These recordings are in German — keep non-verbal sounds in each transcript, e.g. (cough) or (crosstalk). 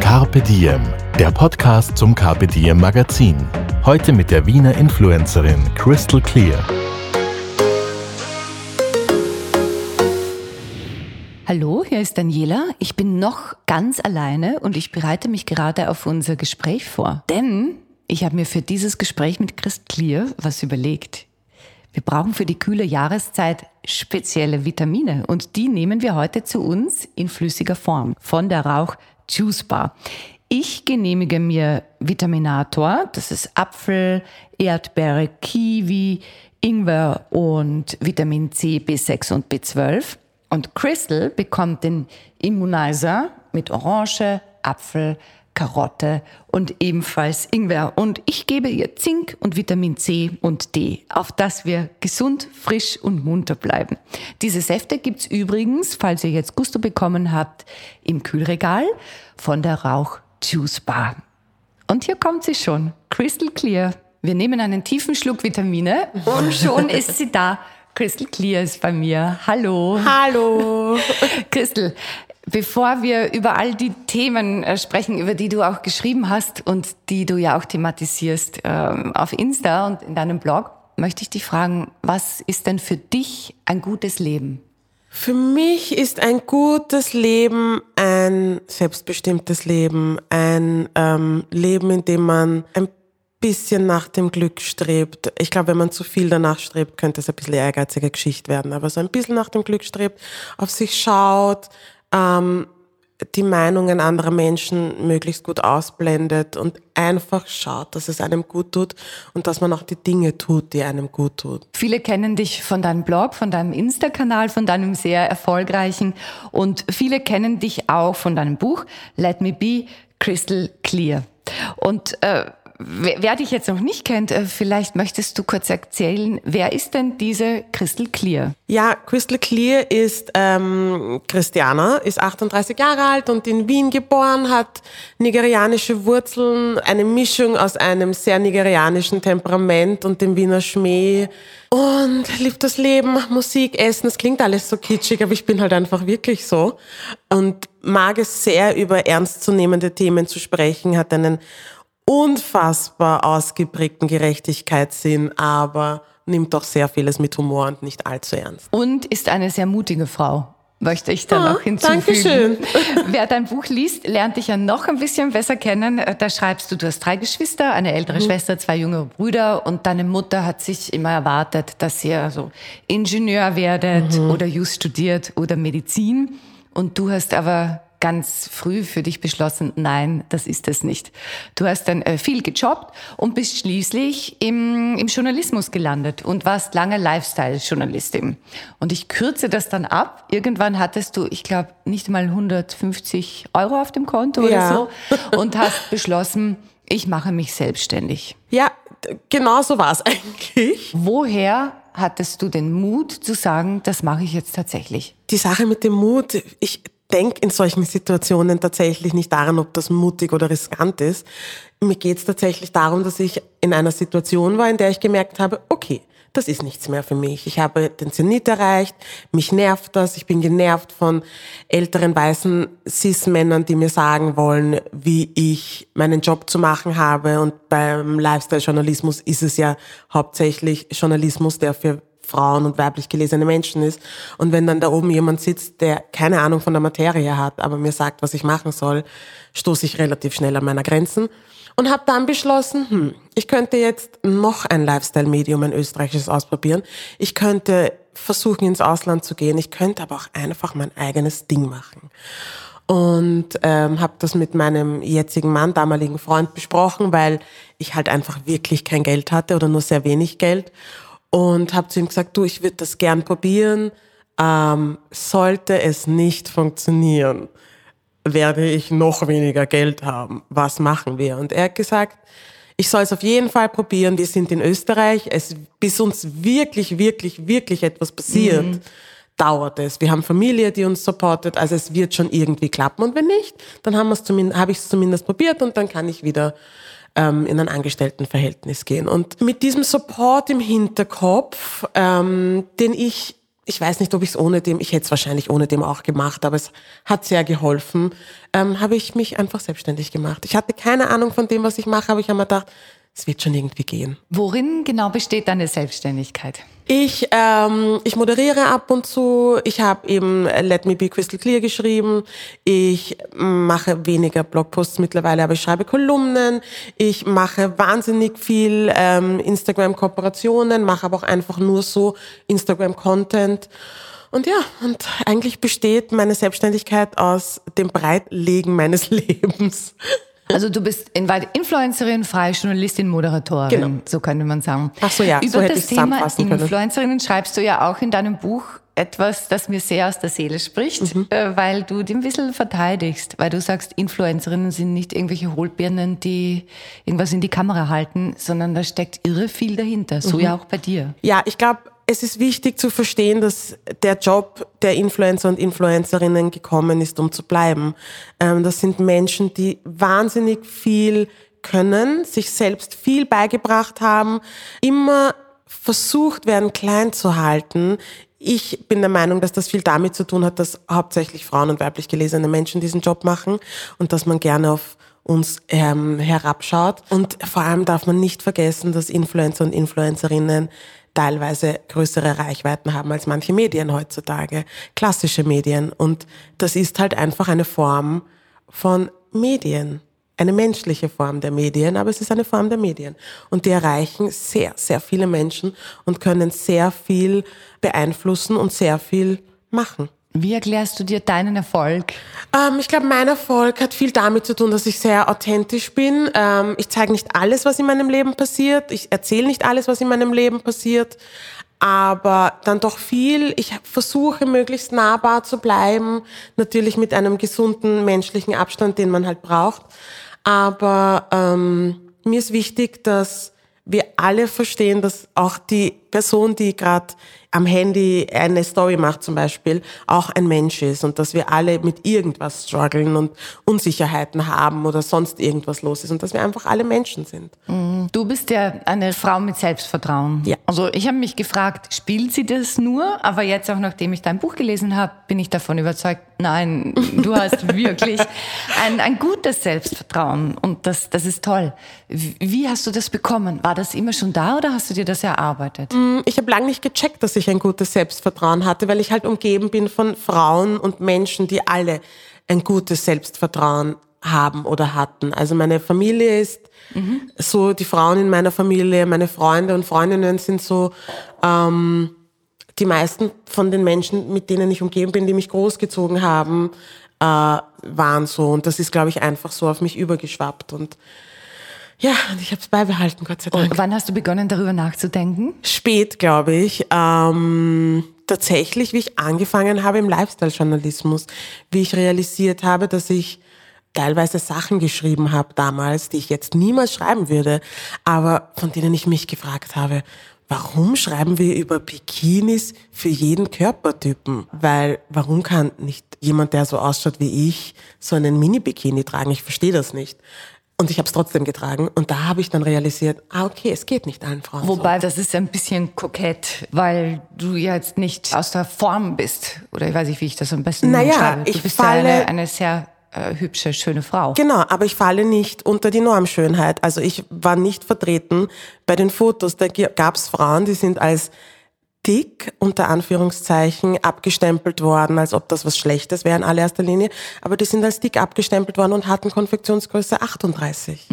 Carpe Diem, der Podcast zum Carpe Diem Magazin. Heute mit der Wiener Influencerin Crystal Clear. Hallo, hier ist Daniela. Ich bin noch ganz alleine und ich bereite mich gerade auf unser Gespräch vor. Denn ich habe mir für dieses Gespräch mit Christ Clear was überlegt. Wir brauchen für die kühle Jahreszeit spezielle Vitamine und die nehmen wir heute zu uns in flüssiger Form von der Rauch Juice Bar. Ich genehmige mir Vitaminator, das ist Apfel, Erdbeere, Kiwi, Ingwer und Vitamin C, B6 und B12. Und Crystal bekommt den Immunizer mit Orange, Apfel, Karotte und ebenfalls Ingwer. Und ich gebe ihr Zink und Vitamin C und D, auf dass wir gesund, frisch und munter bleiben. Diese Säfte gibt's übrigens, falls ihr jetzt Gusto bekommen habt, im Kühlregal von der Rauch Juice Bar. Und hier kommt sie schon, Crystal Clear. Wir nehmen einen tiefen Schluck Vitamine und schon ist sie da. Crystal Clear ist bei mir. Hallo. Hallo. (laughs) Crystal, bevor wir über all die Themen äh, sprechen, über die du auch geschrieben hast und die du ja auch thematisierst ähm, auf Insta und in deinem Blog, möchte ich dich fragen, was ist denn für dich ein gutes Leben? Für mich ist ein gutes Leben ein selbstbestimmtes Leben, ein ähm, Leben, in dem man ein bisschen nach dem Glück strebt. Ich glaube, wenn man zu viel danach strebt, könnte es ein bisschen ehrgeizige Geschichte werden. Aber so ein bisschen nach dem Glück strebt, auf sich schaut, ähm, die Meinungen anderer Menschen möglichst gut ausblendet und einfach schaut, dass es einem gut tut und dass man auch die Dinge tut, die einem gut tut. Viele kennen dich von deinem Blog, von deinem Insta-Kanal, von deinem sehr erfolgreichen und viele kennen dich auch von deinem Buch Let Me Be Crystal Clear. Und äh, wer dich jetzt noch nicht kennt, äh, vielleicht möchtest du kurz erzählen, wer ist denn diese Crystal Clear? Ja, Crystal Clear ist ähm, Christiana, ist 38 Jahre alt und in Wien geboren, hat nigerianische Wurzeln, eine Mischung aus einem sehr nigerianischen Temperament und dem Wiener Schmäh und liebt das Leben, Musik, Essen. Es klingt alles so kitschig, aber ich bin halt einfach wirklich so und mag es sehr, über ernstzunehmende Themen zu sprechen, hat einen unfassbar ausgeprägten Gerechtigkeitssinn, aber nimmt doch sehr vieles mit Humor und nicht allzu ernst. Und ist eine sehr mutige Frau möchte ich da ah, noch hinzufügen. Dankeschön. (laughs) Wer dein Buch liest, lernt dich ja noch ein bisschen besser kennen. Da schreibst du, du hast drei Geschwister, eine ältere mhm. Schwester, zwei jüngere Brüder und deine Mutter hat sich immer erwartet, dass ihr also Ingenieur werdet mhm. oder Just studiert oder Medizin. Und du hast aber ganz früh für dich beschlossen, nein, das ist es nicht. Du hast dann äh, viel gejobbt und bist schließlich im, im Journalismus gelandet und warst lange Lifestyle-Journalistin. Und ich kürze das dann ab. Irgendwann hattest du, ich glaube, nicht mal 150 Euro auf dem Konto ja. oder so und hast beschlossen, ich mache mich selbstständig. Ja, genau so war es (laughs) eigentlich. Woher hattest du den Mut zu sagen, das mache ich jetzt tatsächlich? Die Sache mit dem Mut, ich denke in solchen Situationen tatsächlich nicht daran, ob das mutig oder riskant ist. Mir geht es tatsächlich darum, dass ich in einer Situation war, in der ich gemerkt habe, okay, das ist nichts mehr für mich. Ich habe den Zenit erreicht, mich nervt das, ich bin genervt von älteren weißen Cis-Männern, die mir sagen wollen, wie ich meinen Job zu machen habe. Und beim Lifestyle-Journalismus ist es ja hauptsächlich Journalismus, der für Frauen und weiblich gelesene Menschen ist. Und wenn dann da oben jemand sitzt, der keine Ahnung von der Materie hat, aber mir sagt, was ich machen soll, stoße ich relativ schnell an meiner Grenzen und habe dann beschlossen, hm, ich könnte jetzt noch ein Lifestyle-Medium, ein österreichisches ausprobieren. Ich könnte versuchen, ins Ausland zu gehen. Ich könnte aber auch einfach mein eigenes Ding machen. Und ähm, habe das mit meinem jetzigen Mann, damaligen Freund besprochen, weil ich halt einfach wirklich kein Geld hatte oder nur sehr wenig Geld und habe zu ihm gesagt, du, ich würde das gern probieren. Ähm, sollte es nicht funktionieren, werde ich noch weniger Geld haben. Was machen wir? Und er hat gesagt, Ich soll es auf jeden Fall probieren. Wir sind in Österreich. Es, bis uns wirklich, wirklich, wirklich etwas passiert, dauert es. Wir haben Familie, die uns supportet. Also es wird schon irgendwie klappen. Und wenn nicht, dann habe ich es zumindest probiert und dann kann ich wieder ähm, in ein Angestelltenverhältnis gehen. Und mit diesem Support im Hinterkopf, ähm, den ich ich weiß nicht, ob ich es ohne dem, ich hätte es wahrscheinlich ohne dem auch gemacht, aber es hat sehr geholfen, ähm, habe ich mich einfach selbstständig gemacht. Ich hatte keine Ahnung von dem, was ich mache, aber ich habe mir gedacht, es wird schon irgendwie gehen. Worin genau besteht deine Selbstständigkeit? Ich, ähm, ich moderiere ab und zu. Ich habe eben Let Me Be Crystal Clear geschrieben. Ich mache weniger Blogposts mittlerweile, aber ich schreibe Kolumnen. Ich mache wahnsinnig viel ähm, Instagram-Kooperationen, mache aber auch einfach nur so Instagram-Content. Und ja, und eigentlich besteht meine Selbstständigkeit aus dem Breitlegen meines (laughs) Lebens. Also du bist in Wahrheit Influencerin, freie Journalistin, Moderatorin, Genau. so könnte man sagen. Ach so, ja, Über so das Thema. Influencerinnen schreibst du ja auch in deinem Buch etwas, das mir sehr aus der Seele spricht, Mhm. äh, weil du den ein bisschen verteidigst, weil du sagst, Influencerinnen sind nicht irgendwelche Hohlbirnen, die irgendwas in die Kamera halten, sondern da steckt irre viel dahinter, Mhm. so ja auch bei dir. Ja, ich glaube, es ist wichtig zu verstehen, dass der Job der Influencer und Influencerinnen gekommen ist, um zu bleiben. Ähm, das sind Menschen, die wahnsinnig viel können, sich selbst viel beigebracht haben, immer versucht werden, klein zu halten. Ich bin der Meinung, dass das viel damit zu tun hat, dass hauptsächlich Frauen und weiblich gelesene Menschen diesen Job machen und dass man gerne auf uns ähm, herabschaut. Und vor allem darf man nicht vergessen, dass Influencer und Influencerinnen teilweise größere Reichweiten haben als manche Medien heutzutage, klassische Medien. Und das ist halt einfach eine Form von Medien, eine menschliche Form der Medien, aber es ist eine Form der Medien. Und die erreichen sehr, sehr viele Menschen und können sehr viel beeinflussen und sehr viel machen. Wie erklärst du dir deinen Erfolg? Ähm, ich glaube, mein Erfolg hat viel damit zu tun, dass ich sehr authentisch bin. Ähm, ich zeige nicht alles, was in meinem Leben passiert. Ich erzähle nicht alles, was in meinem Leben passiert. Aber dann doch viel. Ich versuche, möglichst nahbar zu bleiben. Natürlich mit einem gesunden menschlichen Abstand, den man halt braucht. Aber ähm, mir ist wichtig, dass wir alle verstehen, dass auch die Person, die gerade am Handy eine Story macht zum Beispiel, auch ein Mensch ist und dass wir alle mit irgendwas strugglen und Unsicherheiten haben oder sonst irgendwas los ist und dass wir einfach alle Menschen sind. Du bist ja eine Frau mit Selbstvertrauen. Ja. Also ich habe mich gefragt, spielt sie das nur? Aber jetzt auch nachdem ich dein Buch gelesen habe, bin ich davon überzeugt, nein, du hast (laughs) wirklich ein, ein gutes Selbstvertrauen und das, das ist toll. Wie wie hast du das bekommen? War das immer schon da oder hast du dir das erarbeitet? Ich habe lange nicht gecheckt, dass ich ein gutes Selbstvertrauen hatte, weil ich halt umgeben bin von Frauen und Menschen, die alle ein gutes Selbstvertrauen haben oder hatten. Also meine Familie ist so, die Frauen in meiner Familie, meine Freunde und Freundinnen sind so, ähm, die meisten von den Menschen, mit denen ich umgeben bin, die mich großgezogen haben, äh, waren so. Und das ist, glaube ich, einfach so auf mich übergeschwappt. Und ja, und ich habe es beibehalten, Gott sei Dank Und wann hast du begonnen, darüber nachzudenken? spät, glaube ich. Ähm, tatsächlich, wie ich angefangen habe im Lifestyle-Journalismus, wie ich realisiert habe, dass ich teilweise Sachen geschrieben habe damals, die ich jetzt niemals schreiben würde, aber von denen ich mich gefragt habe, warum schreiben wir über Bikinis für jeden Körpertypen? Weil warum kann nicht jemand, der so ausschaut wie ich, so einen Mini-Bikini tragen? Ich verstehe das nicht. Und ich habe es trotzdem getragen. Und da habe ich dann realisiert, ah okay, es geht nicht allen Frauen so. Wobei, das ist ein bisschen kokett, weil du jetzt nicht aus der Form bist. Oder ich weiß nicht, wie ich das am besten Naja, umschreibe. Du ich bist falle- ja eine, eine sehr äh, hübsche, schöne Frau. Genau, aber ich falle nicht unter die Normschönheit. Also ich war nicht vertreten bei den Fotos. Da gab es Frauen, die sind als dick, unter Anführungszeichen, abgestempelt worden, als ob das was Schlechtes wäre in allererster Linie. Aber die sind als dick abgestempelt worden und hatten Konfektionsgröße 38.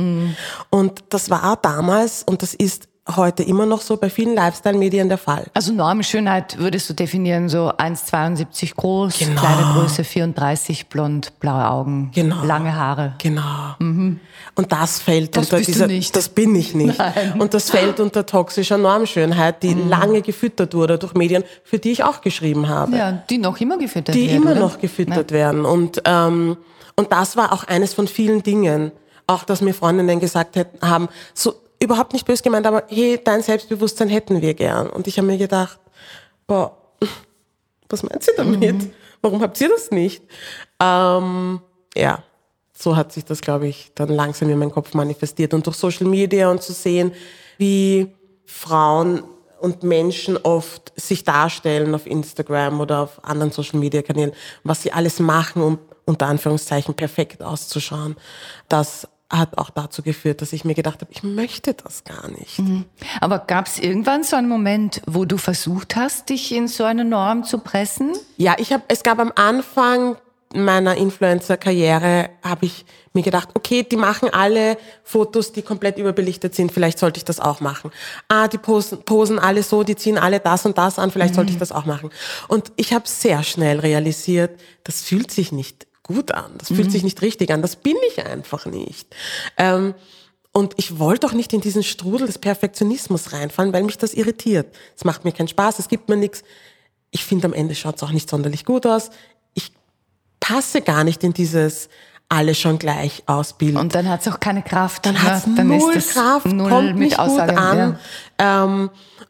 Und das war damals, und das ist heute immer noch so bei vielen Lifestyle-Medien der Fall. Also Normschönheit würdest du definieren, so 1,72 groß, Genau. Kleidergröße 34, blond, blaue Augen, Genau. lange Haare. Genau. Und das fällt Das unter bist du dieser, nicht. das bin ich nicht. Und das fällt unter toxischer Normschönheit, die lange gefüttert wurde durch Medien, für die ich auch geschrieben habe. Ja, die noch immer gefüttert die werden. immer oder? noch gefüttert werden. Und, ähm, und das war auch eines von vielen Dingen, Auch, dass mir Freundinnen gesagt hätten, haben, so überhaupt nicht böse gemeint, aber hey, dein Selbstbewusstsein hätten wir gern. Und ich habe mir gedacht, boah, (laughs) was meint sie damit? Mhm. Warum habt ihr das nicht? Ähm, ja, so hat sich das, glaube ich, dann langsam in meinem Kopf manifestiert. Und durch Social Media und zu sehen, wie Frauen und Menschen oft sich darstellen auf Instagram oder auf anderen Social Media Kanälen, was sie alles machen, um unter Anführungszeichen perfekt auszuschauen. Das hat auch dazu geführt, dass ich mir gedacht habe, ich möchte das gar nicht. Mhm. Aber gab es irgendwann so einen Moment, wo du versucht hast, dich in so eine Norm zu pressen? Ja, ich habe. Es gab am Anfang meiner Influencer-Karriere habe ich mir gedacht, okay, die machen alle Fotos, die komplett überbelichtet sind, vielleicht sollte ich das auch machen. Ah, die posen, posen alle so, die ziehen alle das und das an, vielleicht mhm. sollte ich das auch machen. Und ich habe sehr schnell realisiert, das fühlt sich nicht gut an. Das fühlt mhm. sich nicht richtig an. Das bin ich einfach nicht. Ähm, und ich wollte auch nicht in diesen Strudel des Perfektionismus reinfallen, weil mich das irritiert. Es macht mir keinen Spaß, es gibt mir nichts. Ich finde, am Ende schaut es auch nicht sonderlich gut aus. Ich passe gar nicht in dieses alle schon gleich ausbilden. Und dann hat es auch keine Kraft. Dann hat es null Kraft, null kommt nicht Aussagen, gut an. Ja. Ähm,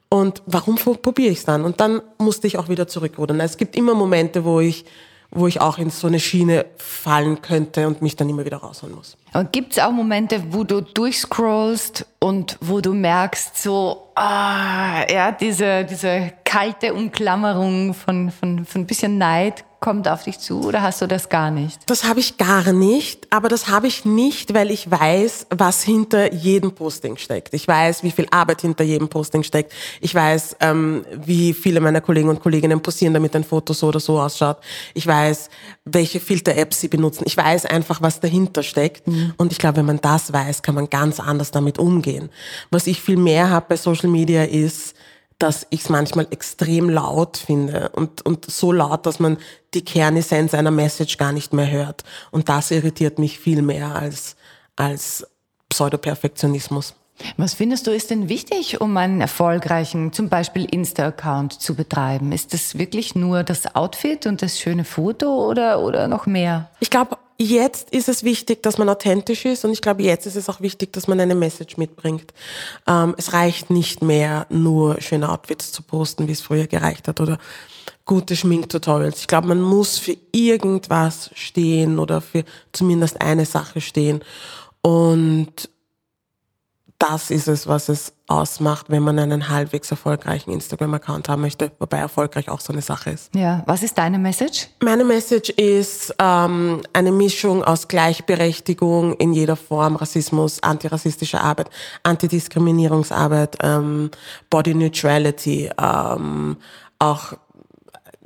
und warum probiere ich es dann? Und dann musste ich auch wieder zurückrudern. Es gibt immer Momente, wo ich wo ich auch in so eine Schiene fallen könnte und mich dann immer wieder rausholen muss. Aber gibt es auch Momente, wo du durchscrollst und wo du merkst, so, ah, ja, diese, diese kalte Umklammerung von, von, von ein bisschen Neid kommt auf dich zu oder hast du das gar nicht? Das habe ich gar nicht, aber das habe ich nicht, weil ich weiß, was hinter jedem Posting steckt. Ich weiß, wie viel Arbeit hinter jedem Posting steckt. Ich weiß, ähm, wie viele meiner Kollegen und Kolleginnen posieren, damit ein Foto so oder so ausschaut. Ich weiß, welche Filter-Apps sie benutzen. Ich weiß einfach, was dahinter steckt. Mhm. Und ich glaube, wenn man das weiß, kann man ganz anders damit umgehen. Was ich viel mehr habe bei Social Media ist, dass ich es manchmal extrem laut finde und, und so laut, dass man die Kernessenz einer Message gar nicht mehr hört. Und das irritiert mich viel mehr als, als Pseudoperfektionismus. Was findest du ist denn wichtig, um einen erfolgreichen, zum Beispiel Insta-Account zu betreiben? Ist das wirklich nur das Outfit und das schöne Foto oder, oder noch mehr? Ich glaube, jetzt ist es wichtig, dass man authentisch ist und ich glaube, jetzt ist es auch wichtig, dass man eine Message mitbringt. Ähm, es reicht nicht mehr, nur schöne Outfits zu posten, wie es früher gereicht hat oder gute Schminktutorials. Ich glaube, man muss für irgendwas stehen oder für zumindest eine Sache stehen und das ist es, was es ausmacht, wenn man einen halbwegs erfolgreichen Instagram-Account haben möchte, wobei erfolgreich auch so eine Sache ist. Ja, was ist deine Message? Meine Message ist ähm, eine Mischung aus Gleichberechtigung in jeder Form, Rassismus, antirassistische Arbeit, Antidiskriminierungsarbeit, ähm, Body Neutrality, ähm, auch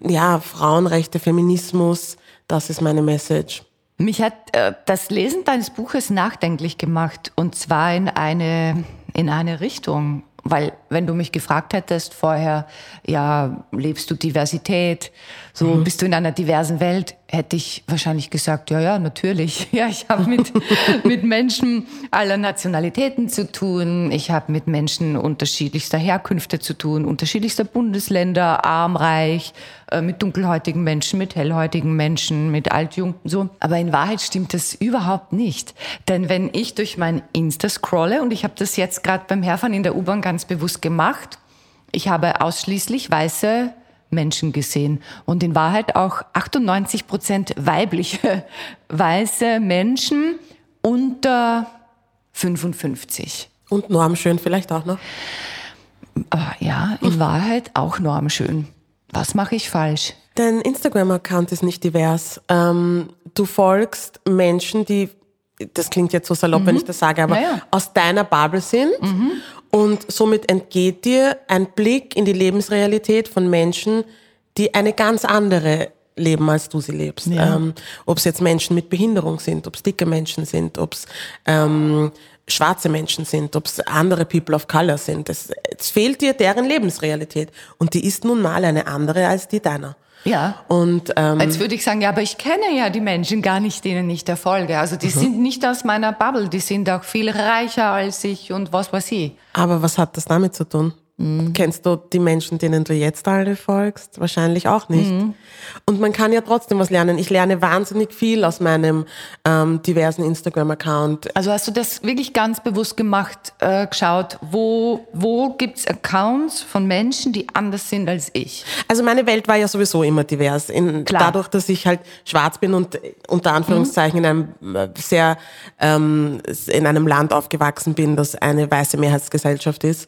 ja Frauenrechte, Feminismus. Das ist meine Message. Mich hat äh, das Lesen deines Buches nachdenklich gemacht und zwar in eine, in eine Richtung. Weil wenn du mich gefragt hättest vorher, ja, lebst du Diversität, so mhm. bist du in einer diversen Welt, hätte ich wahrscheinlich gesagt, ja, ja, natürlich. (laughs) Ja, ich habe mit, (laughs) mit Menschen aller Nationalitäten zu tun. Ich habe mit Menschen unterschiedlichster Herkünfte zu tun, unterschiedlichster Bundesländer, arm, reich, äh, mit dunkelhäutigen Menschen, mit hellhäutigen Menschen, mit alt, jung, so. Aber in Wahrheit stimmt das überhaupt nicht. Denn wenn ich durch mein Insta scrolle, und ich habe das jetzt gerade beim Herfahren in der U-Bahn ganz bewusst gemacht, ich habe ausschließlich weiße Menschen gesehen und in Wahrheit auch 98 Prozent weibliche (laughs) weiße Menschen unter 55. Und normschön vielleicht auch noch? Ah, ja, in (laughs) Wahrheit auch normschön. Was mache ich falsch? Dein Instagram-Account ist nicht divers. Ähm, du folgst Menschen, die, das klingt jetzt so salopp, mhm. wenn ich das sage, aber ja, ja. aus deiner Bubble sind. Mhm. Und somit entgeht dir ein Blick in die Lebensrealität von Menschen, die eine ganz andere leben, als du sie lebst. Ja. Ähm, ob es jetzt Menschen mit Behinderung sind, ob es dicke Menschen sind, ob es ähm, schwarze Menschen sind, ob es andere People of Color sind. Es, es fehlt dir deren Lebensrealität. Und die ist nun mal eine andere als die deiner. Ja. Und ähm, jetzt würde ich sagen, ja, aber ich kenne ja die Menschen gar nicht, denen ich der folge. Also die mhm. sind nicht aus meiner Bubble, die sind auch viel reicher als ich und was weiß ich. Aber was hat das damit zu tun? Kennst du die Menschen, denen du jetzt alle folgst? Wahrscheinlich auch nicht. Und man kann ja trotzdem was lernen. Ich lerne wahnsinnig viel aus meinem ähm, diversen Instagram-Account. Also hast du das wirklich ganz bewusst gemacht, äh, geschaut, wo, wo gibt's Accounts von Menschen, die anders sind als ich? Also meine Welt war ja sowieso immer divers. In, dadurch, dass ich halt schwarz bin und äh, unter Anführungszeichen in einem äh, sehr ähm, in einem Land aufgewachsen bin, das eine weiße Mehrheitsgesellschaft ist,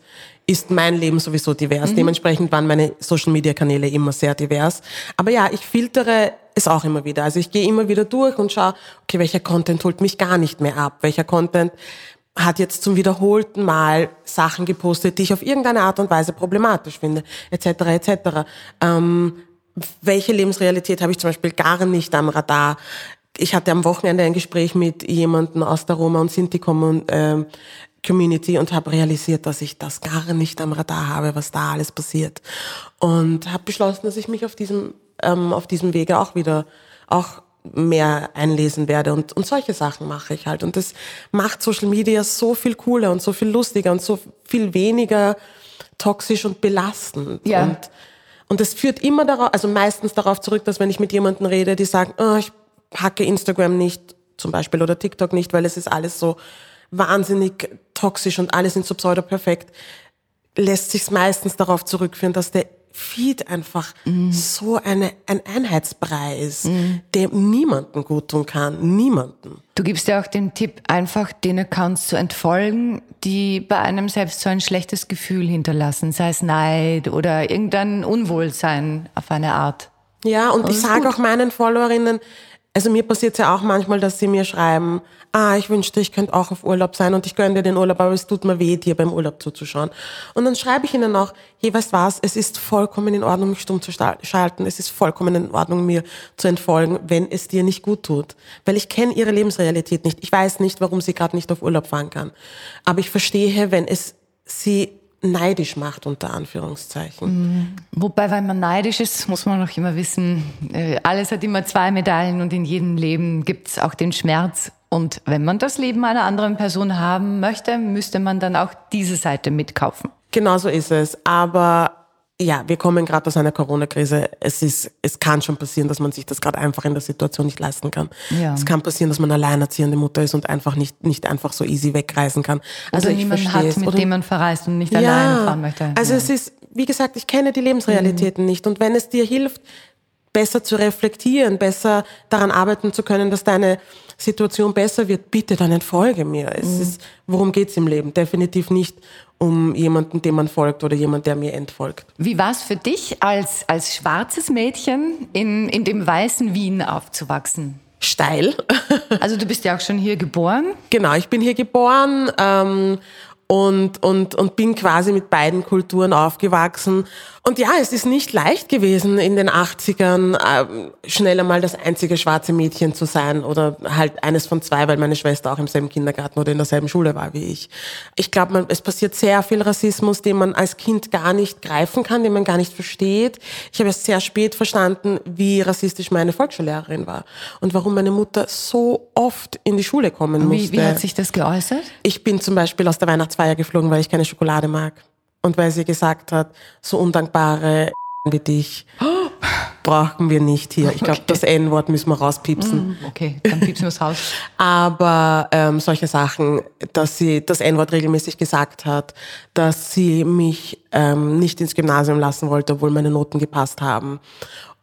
ist mein Leben sowieso divers. Dementsprechend waren meine Social Media Kanäle immer sehr divers. Aber ja, ich filtere es auch immer wieder. Also ich gehe immer wieder durch und schaue, okay, welcher Content holt mich gar nicht mehr ab? Welcher Content hat jetzt zum wiederholten Mal Sachen gepostet, die ich auf irgendeine Art und Weise problematisch finde, etc. etc. Ähm, welche Lebensrealität habe ich zum Beispiel gar nicht am Radar? Ich hatte am Wochenende ein Gespräch mit jemandem aus der Roma und Sinti Commun- ähm, Community und habe realisiert, dass ich das gar nicht am Radar habe, was da alles passiert. Und habe beschlossen, dass ich mich auf diesem, ähm, auf diesem Wege auch wieder auch mehr einlesen werde und, und solche Sachen mache ich halt. Und das macht Social Media so viel cooler und so viel lustiger und so viel weniger toxisch und belastend. Ja. Und, und es führt immer darauf, also meistens darauf zurück, dass wenn ich mit jemandem rede, die sagen, oh, ich hacke Instagram nicht zum Beispiel oder TikTok nicht, weil es ist alles so wahnsinnig toxisch und alle sind so pseudo-perfekt, lässt sich meistens darauf zurückführen, dass der Feed einfach so eine, ein Einheitsbrei ist, der niemanden gut tun kann. Niemanden. Du gibst ja auch den Tipp, einfach den Accounts zu entfolgen, die bei einem selbst so ein schlechtes Gefühl hinterlassen, sei es Neid oder irgendein Unwohlsein auf eine Art. Ja, und Das ich sage auch meinen Followerinnen, also mir passiert ja auch manchmal, dass sie mir schreiben, ah, ich wünschte, ich könnte auch auf Urlaub sein und ich gönne dir den Urlaub, aber es tut mir weh, dir beim Urlaub zuzuschauen. Und dann schreibe ich ihnen auch, hey, weißt was, es ist vollkommen in Ordnung, mich stumm zu schalten, es ist vollkommen in Ordnung, mir zu entfolgen, wenn es dir nicht gut tut. Weil ich kenne ihre Lebensrealität nicht. Ich weiß nicht, warum sie gerade nicht auf Urlaub fahren kann. Aber ich verstehe, wenn es sie neidisch macht, unter Anführungszeichen. Wobei, wenn man neidisch ist, muss man auch immer wissen, äh, alles hat immer zwei Medaillen und in jedem Leben gibt's auch den Schmerz. Und wenn man das Leben einer anderen Person haben möchte, müsste man dann auch diese Seite mitkaufen. Genau so ist es. Aber ja, wir kommen gerade aus einer Corona-Krise. Es ist, es kann schon passieren, dass man sich das gerade einfach in der Situation nicht leisten kann. Ja. Es kann passieren, dass man alleinerziehende Mutter ist und einfach nicht, nicht einfach so easy wegreisen kann. Also verstehe hat, mit Oder- dem man verreist und nicht alleine fahren möchte. also ja. es ist, wie gesagt, ich kenne die Lebensrealitäten nicht. Und wenn es dir hilft, besser zu reflektieren, besser daran arbeiten zu können, dass deine Situation besser wird, bitte dann entfolge mir. Es Mhm. ist, worum geht's im Leben? Definitiv nicht um jemanden, dem man folgt oder jemand, der mir entfolgt. Wie war es für dich, als, als schwarzes Mädchen in, in dem weißen Wien aufzuwachsen? Steil. (laughs) Also du bist ja auch schon hier geboren. genau, ich bin hier geboren ähm, und, und, und bin quasi mit beiden Kulturen aufgewachsen. Und ja, es ist nicht leicht gewesen, in den 80ern ähm, schnell einmal das einzige schwarze Mädchen zu sein oder halt eines von zwei, weil meine Schwester auch im selben Kindergarten oder in derselben Schule war wie ich. Ich glaube, es passiert sehr viel Rassismus, den man als Kind gar nicht greifen kann, den man gar nicht versteht. Ich habe erst sehr spät verstanden, wie rassistisch meine Volksschullehrerin war und warum meine Mutter so oft in die Schule kommen musste. Wie, wie hat sich das geäußert? Ich bin zum Beispiel aus der Weihnachtsfeier geflogen, weil ich keine Schokolade mag. Und weil sie gesagt hat, so undankbare wie dich (gasps) brauchen wir nicht hier. Ich glaube, das N-Wort müssen wir rauspiepsen. Okay, dann piepsen wir es raus. (laughs) Aber ähm, solche Sachen, dass sie das N-Wort regelmäßig gesagt hat, dass sie mich ähm, nicht ins Gymnasium lassen wollte, obwohl meine Noten gepasst haben.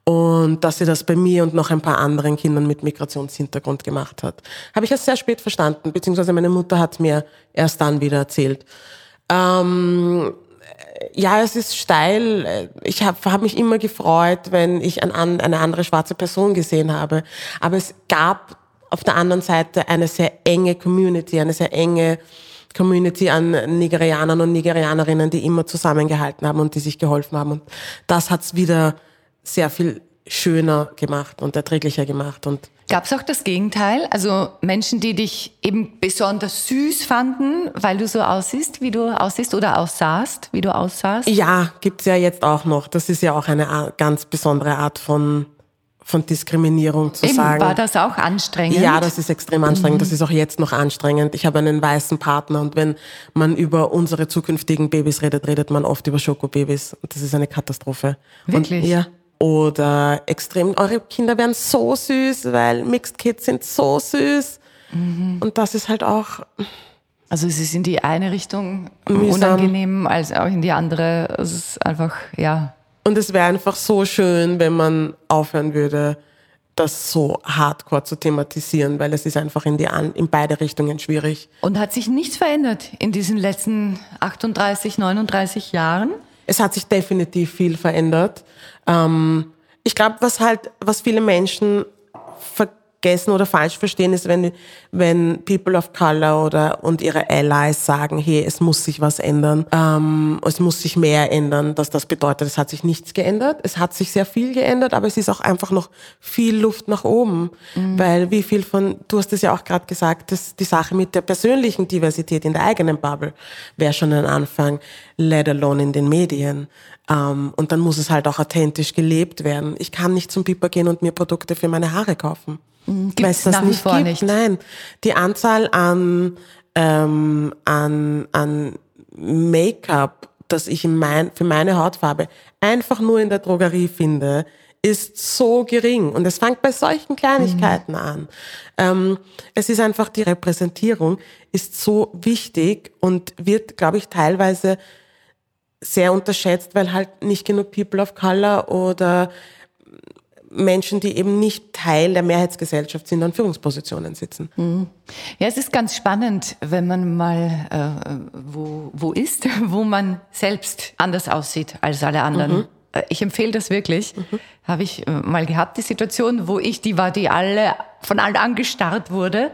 Und dass sie das bei mir und noch ein paar anderen Kindern mit Migrationshintergrund gemacht hat. Habe ich erst sehr spät verstanden, beziehungsweise meine Mutter hat mir erst dann wieder erzählt. Ähm, ja, es ist steil. Ich habe hab mich immer gefreut, wenn ich ein, eine andere schwarze Person gesehen habe. Aber es gab auf der anderen Seite eine sehr enge Community, eine sehr enge Community an Nigerianern und Nigerianerinnen, die immer zusammengehalten haben und die sich geholfen haben. Und das hat's wieder sehr viel schöner gemacht und erträglicher gemacht. Und Gab es auch das Gegenteil? Also Menschen, die dich eben besonders süß fanden, weil du so aussiehst, wie du aussiehst oder aussahst, wie du aussahst? Ja, gibt's ja jetzt auch noch. Das ist ja auch eine ganz besondere Art von, von Diskriminierung zu Eben, sagen. war das auch anstrengend? Ja, das ist extrem anstrengend. Das ist auch jetzt noch anstrengend. Ich habe einen weißen Partner und wenn man über unsere zukünftigen Babys redet, redet man oft über Schokobabys. Und das ist eine Katastrophe. Wirklich? Und, ja. Oder extrem, eure Kinder werden so süß, weil Mixed Kids sind so süß. Mhm. Und das ist halt auch, Also es ist in die eine Richtung Mühsam. unangenehm, als auch in die andere. Es ist einfach, ja. und es wäre einfach so schön, wenn man aufhören würde, das so hardcore zu thematisieren, weil es ist einfach in die in beide Richtungen schwierig. Und hat sich nichts verändert in diesen letzten 38, 39 Jahren? Es hat sich definitiv viel verändert. Ähm, ich glaube, was halt, was viele Menschen vergessen oder falsch verstehen, ist, wenn, wenn People of Color oder und ihre Allies sagen, hey, es muss sich was ändern, ähm, es muss sich mehr ändern, dass das bedeutet, es hat sich nichts geändert. Es hat sich sehr viel geändert, aber es ist auch einfach noch viel Luft nach oben, weil wie viel von, du hast es ja auch gerade gesagt, dass die Sache mit der persönlichen Diversität in der eigenen Bubble wäre schon ein Anfang, let alone in den Medien. Ähm, und dann muss es halt auch authentisch gelebt werden. Ich kann nicht zum Piper gehen und mir Produkte für meine Haare kaufen. Gibt's weil es das nicht vor gibt. nicht. Nein, die Anzahl an, ähm, an, an Make-up, das ich in mein, für meine Hautfarbe einfach nur in der Drogerie finde, ist so gering. Und es fängt bei solchen Kleinigkeiten Mhm. an. Ähm, es ist einfach die Repräsentierung ist so wichtig und wird, glaube ich, teilweise sehr unterschätzt, weil halt nicht genug People of Color oder Menschen, die eben nicht Teil der Mehrheitsgesellschaft sind, an Führungspositionen sitzen. Ja, es ist ganz spannend, wenn man mal äh, wo, wo ist, (laughs) wo man selbst anders aussieht als alle anderen. Äh, Ich empfehle das wirklich. Habe ich äh, mal gehabt, die Situation, wo ich die war, die alle von allen angestarrt wurde.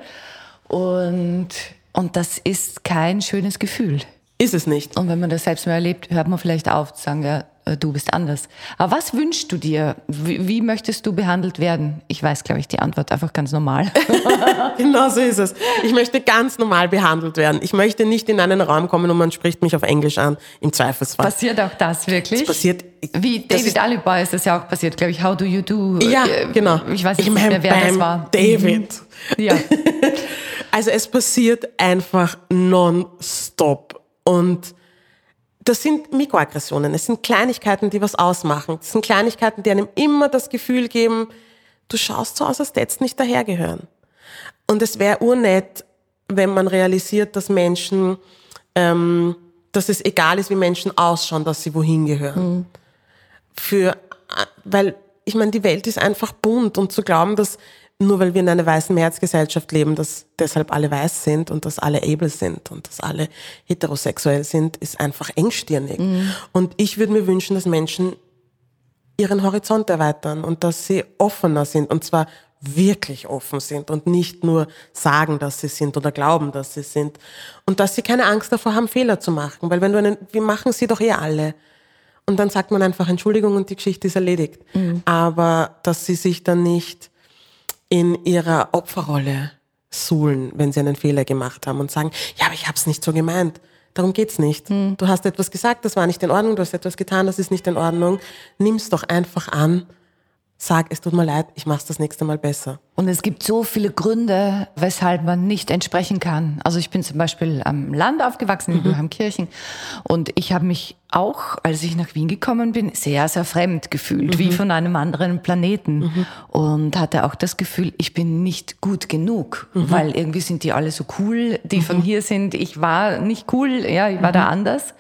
Und, und das ist kein schönes Gefühl. Ist es nicht. Und wenn man das selbst mal erlebt, hört man vielleicht auf zu sagen, ja, du bist anders. Aber was wünschst du dir? Wie, wie möchtest du behandelt werden? Ich weiß, glaube ich, die Antwort einfach ganz normal. (laughs) Genau so ist es. Ich möchte ganz normal behandelt werden. Ich möchte nicht in einen Raum kommen und man spricht mich auf Englisch an, im Zweifelsfall. Passiert auch das wirklich? Das passiert. Wie David Alibaba ist das ja auch passiert, glaube ich. How do you do? Ja, Äh, genau. Ich weiß jetzt Ich nicht mein, mehr, wer das war. David. Mhm. Ja. (laughs) Also es passiert einfach non-stop. Und das sind Mikroaggressionen. Es sind Kleinigkeiten, die was ausmachen. Das sind Kleinigkeiten, die einem immer das Gefühl geben, du schaust so aus, als hättest nicht dahergehören. Und es wäre urnett, wenn man realisiert, dass Menschen, ähm, dass es egal ist, wie Menschen ausschauen, dass sie wohin gehören. Für, weil, ich meine, die Welt ist einfach bunt und zu glauben, dass nur weil wir in einer weißen Mehrheitsgesellschaft leben, dass deshalb alle weiß sind und dass alle able sind und dass alle heterosexuell sind, ist einfach engstirnig. Und ich würde mir wünschen, dass Menschen ihren Horizont erweitern und dass sie offener sind und zwar wirklich offen sind und nicht nur sagen, dass sie sind oder glauben, dass sie sind und dass sie keine Angst davor haben, Fehler zu machen, weil wenn du einen, wir machen sie doch eh alle und dann sagt man einfach Entschuldigung und die Geschichte ist erledigt. Aber dass sie sich dann nicht in ihrer Opferrolle suhlen, wenn sie einen Fehler gemacht haben und sagen, ja, aber ich habe es nicht so gemeint. Darum geht's nicht. Du hast etwas gesagt, das war nicht in Ordnung, du hast etwas getan, das ist nicht in Ordnung. Nimm's doch einfach an. Sag, es tut mir leid, ich mach's das nächste Mal besser. Und es gibt so viele Gründe, weshalb man nicht entsprechen kann. Also ich bin zum Beispiel am Land aufgewachsen, in Wilhelmkirchen. Und ich habe mich auch, als ich nach Wien gekommen bin, sehr, sehr fremd gefühlt, wie von einem anderen Planeten. Und hatte auch das Gefühl, ich bin nicht gut genug, weil irgendwie sind die alle so cool, die von hier sind. Ich war nicht cool, ja, ich war da anders.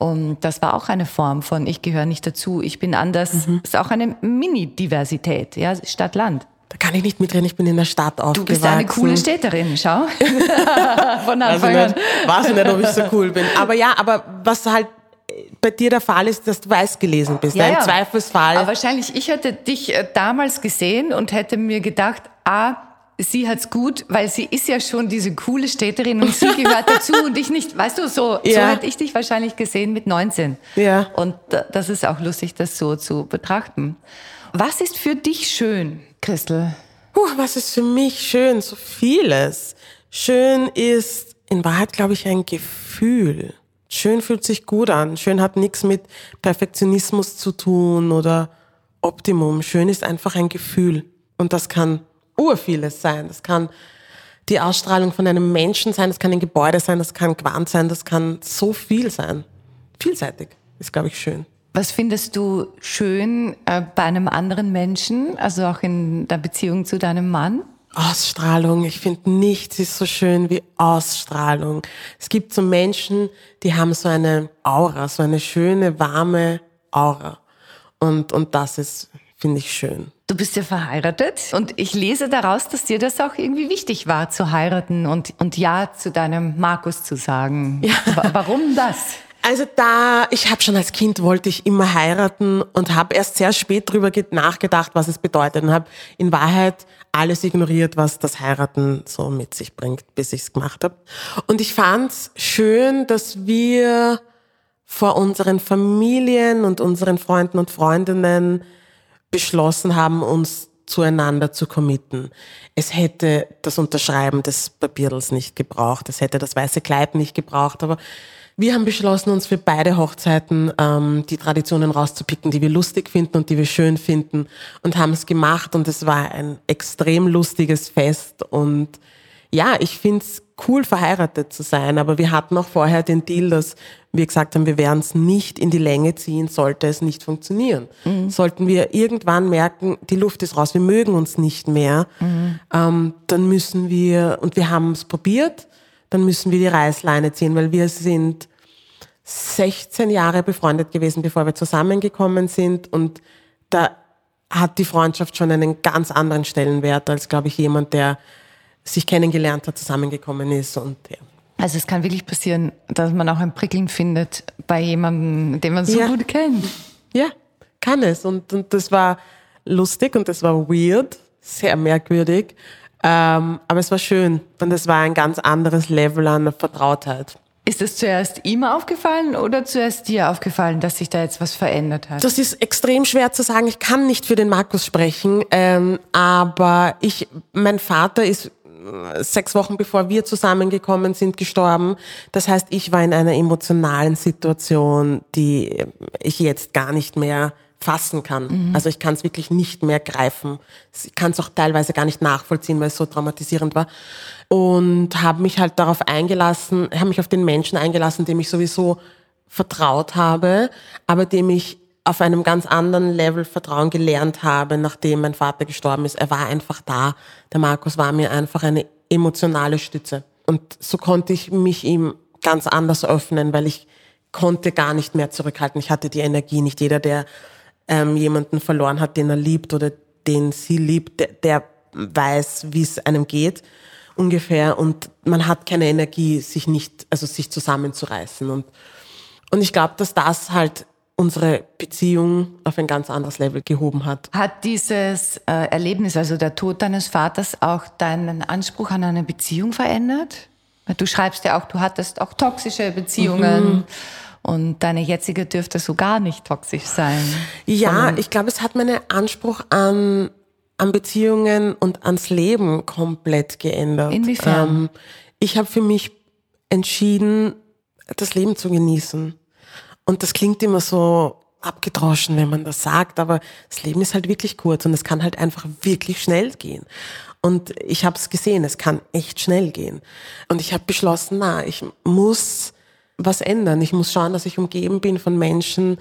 Und das war auch eine Form von, ich gehöre nicht dazu, ich bin anders. Ist auch eine Mini-Diversität, ja, Stadt-Land. Da kann ich nicht mitreden, ich bin in der Stadt Du aufgewachsen. bist eine coole Städterin, schau. (laughs) Von Anfang an. nicht, weiß ich nicht, ob ich so cool bin. Aber ja, aber was halt bei dir der Fall ist, dass du weiß gelesen bist. Ja, Im ja. Zweifelsfall. Aber wahrscheinlich, ich hätte dich äh, damals gesehen und hätte mir gedacht, ah, sie hat's gut, weil sie ist ja schon diese coole Städterin und sie gehört (laughs) dazu und ich nicht. Weißt du, so, so Ja. hätte ich dich wahrscheinlich gesehen mit 19. Ja. Und da- das ist auch lustig, das so zu betrachten. Was ist für dich schön, Christel? Puh, was ist für mich schön? So vieles. Schön ist in Wahrheit, glaube ich, ein Gefühl. Schön fühlt sich gut an. Schön hat nichts mit Perfektionismus zu tun oder Optimum. Schön ist einfach ein Gefühl. Und das kann urvieles sein. Das kann die Ausstrahlung von einem Menschen sein, das kann ein Gebäude sein, das kann Quant sein, das kann so viel sein. Vielseitig ist, glaube ich, schön. Was findest du schön äh, bei einem anderen Menschen, also auch in der Beziehung zu deinem Mann? Ausstrahlung. Ich finde, nichts ist so schön wie Ausstrahlung. Es gibt so Menschen, die haben so eine Aura, so eine schöne, warme Aura. Und, und das ist, finde ich, schön. Du bist ja verheiratet und ich lese daraus, dass dir das auch irgendwie wichtig war, zu heiraten und, und Ja zu deinem Markus zu sagen. Ja. Warum das? Also da, ich habe schon als Kind wollte ich immer heiraten und habe erst sehr spät drüber nachgedacht, was es bedeutet und habe in Wahrheit alles ignoriert, was das Heiraten so mit sich bringt, bis ich es gemacht habe. Und ich fand's schön, dass wir vor unseren Familien und unseren Freunden und Freundinnen beschlossen haben, uns zueinander zu committen. Es hätte das Unterschreiben des Papierls nicht gebraucht, es hätte das weiße Kleid nicht gebraucht, aber wir haben beschlossen, uns für beide Hochzeiten ähm, die Traditionen rauszupicken, die wir lustig finden und die wir schön finden und haben es gemacht. Und es war ein extrem lustiges Fest. Und ja, ich find's cool, verheiratet zu sein, aber wir hatten auch vorher den Deal, dass wir gesagt haben, wir werden es nicht in die Länge ziehen, sollte es nicht funktionieren. Mhm. Sollten wir irgendwann merken, die Luft ist raus, wir mögen uns nicht mehr, mhm. ähm, dann müssen wir, und wir haben es probiert, dann müssen wir die Reißleine ziehen, weil wir sind 16 Jahre befreundet gewesen, bevor wir zusammengekommen sind. Und da hat die Freundschaft schon einen ganz anderen Stellenwert als, glaube ich, jemand, der sich kennengelernt hat, zusammengekommen ist. Und, ja. Also es kann wirklich passieren, dass man auch ein Prickeln findet bei jemandem, den man so ja. gut kennt. Ja, kann es. Und, und das war lustig und das war weird, sehr merkwürdig. Ähm, aber es war schön und es war ein ganz anderes Level an Vertrautheit. Ist es zuerst ihm aufgefallen oder zuerst dir aufgefallen, dass sich da jetzt was verändert hat? Das ist extrem schwer zu sagen. Ich kann nicht für den Markus sprechen, ähm, aber ich, mein Vater ist sechs Wochen bevor wir zusammengekommen sind, gestorben. Das heißt, ich war in einer emotionalen Situation, die ich jetzt gar nicht mehr fassen kann. Mhm. Also ich kann es wirklich nicht mehr greifen. Ich kann es auch teilweise gar nicht nachvollziehen, weil es so traumatisierend war. Und habe mich halt darauf eingelassen, habe mich auf den Menschen eingelassen, dem ich sowieso vertraut habe, aber dem ich auf einem ganz anderen Level Vertrauen gelernt habe, nachdem mein Vater gestorben ist. Er war einfach da. Der Markus war mir einfach eine emotionale Stütze. Und so konnte ich mich ihm ganz anders öffnen, weil ich konnte gar nicht mehr zurückhalten. Ich hatte die Energie. Nicht jeder, der ähm, jemanden verloren hat, den er liebt oder den sie liebt, der, der weiß, wie es einem geht ungefähr und man hat keine Energie, sich nicht, also sich zusammenzureißen und und ich glaube, dass das halt unsere Beziehung auf ein ganz anderes Level gehoben hat. Hat dieses äh, Erlebnis, also der Tod deines Vaters, auch deinen Anspruch an eine Beziehung verändert? Du schreibst ja auch, du hattest auch toxische Beziehungen. Mhm. Und deine jetzige dürfte so gar nicht toxisch sein. Ja, ich glaube, es hat meinen Anspruch an, an Beziehungen und ans Leben komplett geändert. Inwiefern? Ähm, ich habe für mich entschieden, das Leben zu genießen. Und das klingt immer so abgedroschen, wenn man das sagt, aber das Leben ist halt wirklich kurz und es kann halt einfach wirklich schnell gehen. Und ich habe es gesehen, es kann echt schnell gehen. Und ich habe beschlossen, na, ich muss was ändern. Ich muss schauen, dass ich umgeben bin von Menschen,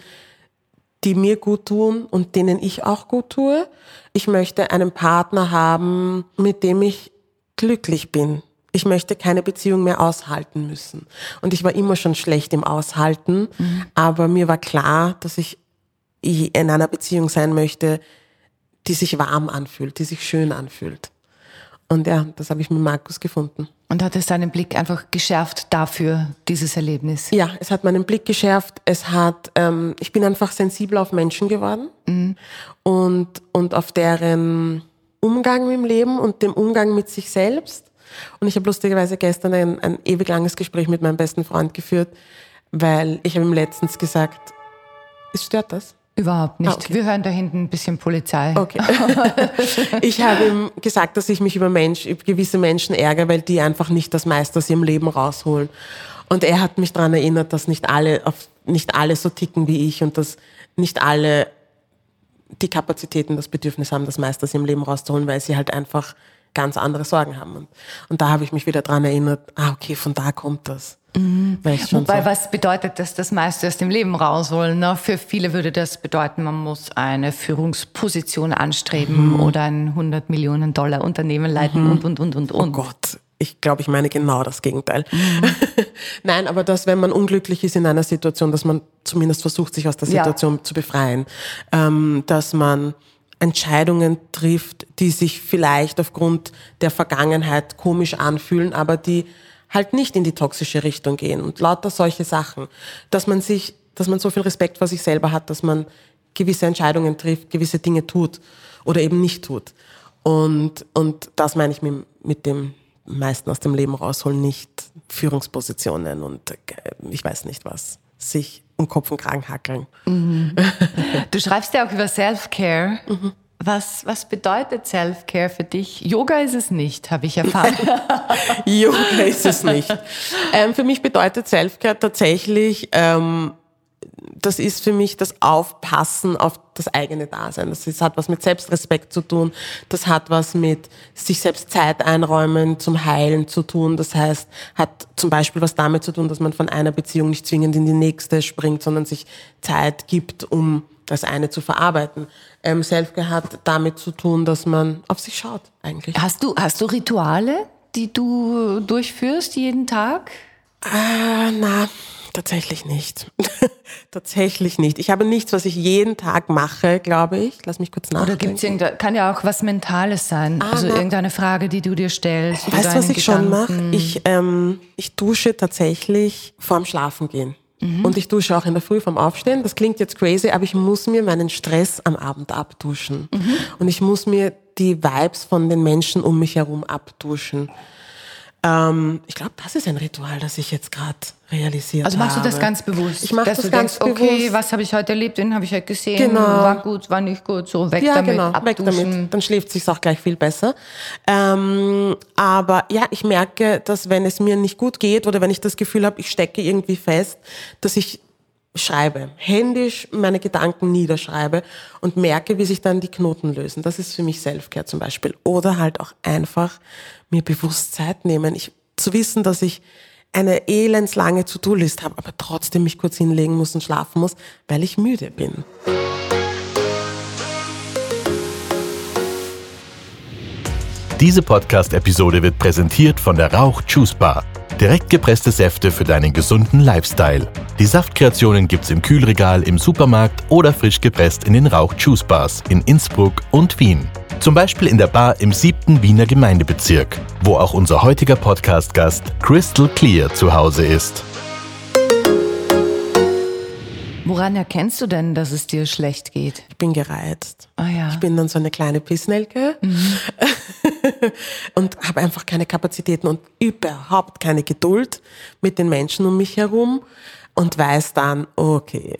die mir gut tun und denen ich auch gut tue. Ich möchte einen Partner haben, mit dem ich glücklich bin. Ich möchte keine Beziehung mehr aushalten müssen. Und ich war immer schon schlecht im Aushalten, mhm. aber mir war klar, dass ich in einer Beziehung sein möchte, die sich warm anfühlt, die sich schön anfühlt. Und ja, das habe ich mit Markus gefunden. Und hat es deinen Blick einfach geschärft dafür, dieses Erlebnis? Ja, es hat meinen Blick geschärft. Es hat, ähm, ich bin einfach sensibel auf Menschen geworden mhm. und, und auf deren Umgang mit dem Leben und dem Umgang mit sich selbst. Und ich habe lustigerweise gestern ein, ein ewig langes Gespräch mit meinem besten Freund geführt, weil ich habe ihm letztens gesagt, es stört das. Überhaupt nicht. Ah, okay. Wir hören da hinten ein bisschen Polizei. Okay. (laughs) ich habe ihm gesagt, dass ich mich über, Mensch, über gewisse Menschen ärgere, weil die einfach nicht das meiste aus ihrem Leben rausholen. Und er hat mich daran erinnert, dass nicht alle, auf, nicht alle so ticken wie ich und dass nicht alle die Kapazitäten, das Bedürfnis haben, das meiste aus ihrem Leben rauszuholen, weil sie halt einfach ganz andere Sorgen haben. Und, und da habe ich mich wieder dran erinnert, ah, okay, von da kommt das. Schon Wobei, so, was bedeutet das, das meiste aus dem Leben rausholen? Ne? Für viele würde das bedeuten, man muss eine Führungsposition anstreben Mhm. oder ein 100 Millionen Dollar Unternehmen leiten und, und, und, und, oh und. Gott, ich glaube, ich meine genau das Gegenteil. (laughs) Nein, aber dass, wenn man unglücklich ist in einer Situation, dass man zumindest versucht, sich aus der Ja. Situation zu befreien. Ähm, dass man Entscheidungen trifft, die sich vielleicht aufgrund der Vergangenheit komisch anfühlen, aber die halt nicht in die toxische Richtung gehen und lauter solche Sachen, dass man sich, dass man so viel Respekt vor sich selber hat, dass man gewisse Entscheidungen trifft, gewisse Dinge tut oder eben nicht tut. Und, und das meine ich mit, mit dem meisten aus dem Leben rausholen, nicht Führungspositionen und äh, ich weiß nicht was, sich um Kopf und Kragen hackeln. (laughs) Du schreibst ja auch über Self-Care. Mhm. Was, was bedeutet Self-Care für dich? Yoga ist es nicht, habe ich erfahren. (laughs) Yoga ist es nicht. Ähm, für mich bedeutet Selfcare tatsächlich, ähm, das ist für mich das Aufpassen auf das eigene Dasein. Das ist, hat was mit Selbstrespekt zu tun. Das hat was mit sich selbst Zeit einräumen zum Heilen zu tun. Das heißt, hat zum Beispiel was damit zu tun, dass man von einer Beziehung nicht zwingend in die nächste springt, sondern sich Zeit gibt, um das eine zu verarbeiten. Ähm, Selfcare hat damit zu tun, dass man auf sich schaut, eigentlich. Hast du, hast du Rituale, die du durchführst jeden Tag? Ah, na, tatsächlich nicht. (laughs) tatsächlich nicht. Ich habe nichts, was ich jeden Tag mache, glaube ich. Lass mich kurz Oder nachdenken. gibt's irgendein, kann ja auch was Mentales sein. also na. irgendeine Frage, die du dir stellst. oder Weißt du, was ich schon Gedanken. mache? Ich, ähm, ich dusche tatsächlich vorm Schlafengehen. Und ich dusche auch in der Früh vorm Aufstehen. Das klingt jetzt crazy, aber ich muss mir meinen Stress am Abend abduschen. Und ich muss mir die Vibes von den Menschen um mich herum abduschen. Ähm, ich glaube, das ist ein Ritual, das ich jetzt gerade realisiert Also machst du das habe. ganz bewusst? Ich mache das du ganz denkst, okay, bewusst. was habe ich heute erlebt, den habe ich heute gesehen, Genau. war gut, war nicht gut, so weg ja, damit, genau, weg damit. Dann schläft sich's auch gleich viel besser. Ähm, aber ja, ich merke, dass wenn es mir nicht gut geht oder wenn ich das Gefühl habe, ich stecke irgendwie fest, dass ich schreibe, händisch meine Gedanken niederschreibe und merke, wie sich dann die Knoten lösen. Das ist für mich Selfcare zum Beispiel. Oder halt auch einfach mir bewusst Zeit nehmen. Ich, zu wissen, dass ich eine elendslange To-Do-List habe, aber trotzdem mich kurz hinlegen muss und schlafen muss, weil ich müde bin. Diese Podcast-Episode wird präsentiert von der Rauch Juice Bar. Direkt gepresste Säfte für deinen gesunden Lifestyle. Die Saftkreationen gibt's im Kühlregal, im Supermarkt oder frisch gepresst in den Rauch Juice Bars in Innsbruck und Wien. Zum Beispiel in der Bar im siebten Wiener Gemeindebezirk, wo auch unser heutiger Podcast-Gast Crystal Clear zu Hause ist. Woran erkennst du denn, dass es dir schlecht geht? Ich bin gereizt. Ah ja. Ich bin dann so eine kleine Pissnelke (laughs) und habe einfach keine Kapazitäten und überhaupt keine Geduld mit den Menschen um mich herum und weiß dann, okay,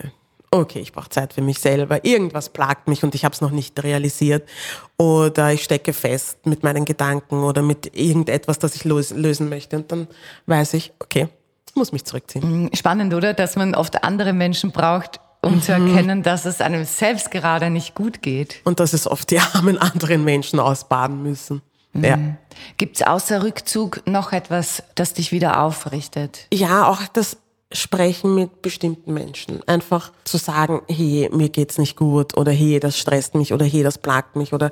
okay, ich brauche Zeit für mich selber. Irgendwas plagt mich und ich habe es noch nicht realisiert oder ich stecke fest mit meinen Gedanken oder mit irgendetwas, das ich lösen möchte und dann weiß ich, okay, ich muss mich zurückziehen. Spannend, oder? Dass man oft andere Menschen braucht, um zu Mhm. erkennen, dass es einem selbst gerade nicht gut geht. Und dass es oft die (laughs) armen anderen Menschen ausbaden müssen. Ja. Gibt es außer Rückzug noch etwas, das dich wieder aufrichtet? Ja, auch das Sprechen mit bestimmten Menschen. Einfach zu sagen, hey, mir geht's nicht gut oder hey, das stresst mich oder hey, das plagt mich oder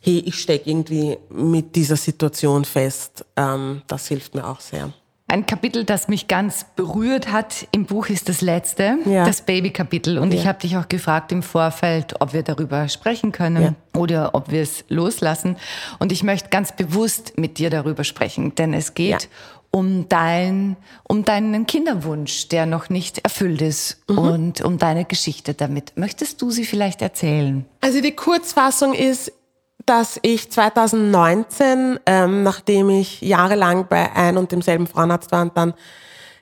hey, ich stecke irgendwie mit dieser Situation fest. Ähm, das hilft mir auch sehr. Ein Kapitel, das mich ganz berührt hat im Buch, ist das letzte, Ja. das Baby-Kapitel. Und ich habe dich auch gefragt im Vorfeld, ob wir darüber sprechen können oder ob wir es loslassen. Und ich möchte ganz bewusst mit dir darüber sprechen, denn es geht Ja. um, dein, um deinen Kinderwunsch, der noch nicht erfüllt ist Mhm. und um deine Geschichte damit. Möchtest du sie vielleicht erzählen? Also die Kurzfassung ist, dass ich 2019, ähm, nachdem ich jahrelang bei ein und demselben Frauenarzt war und dann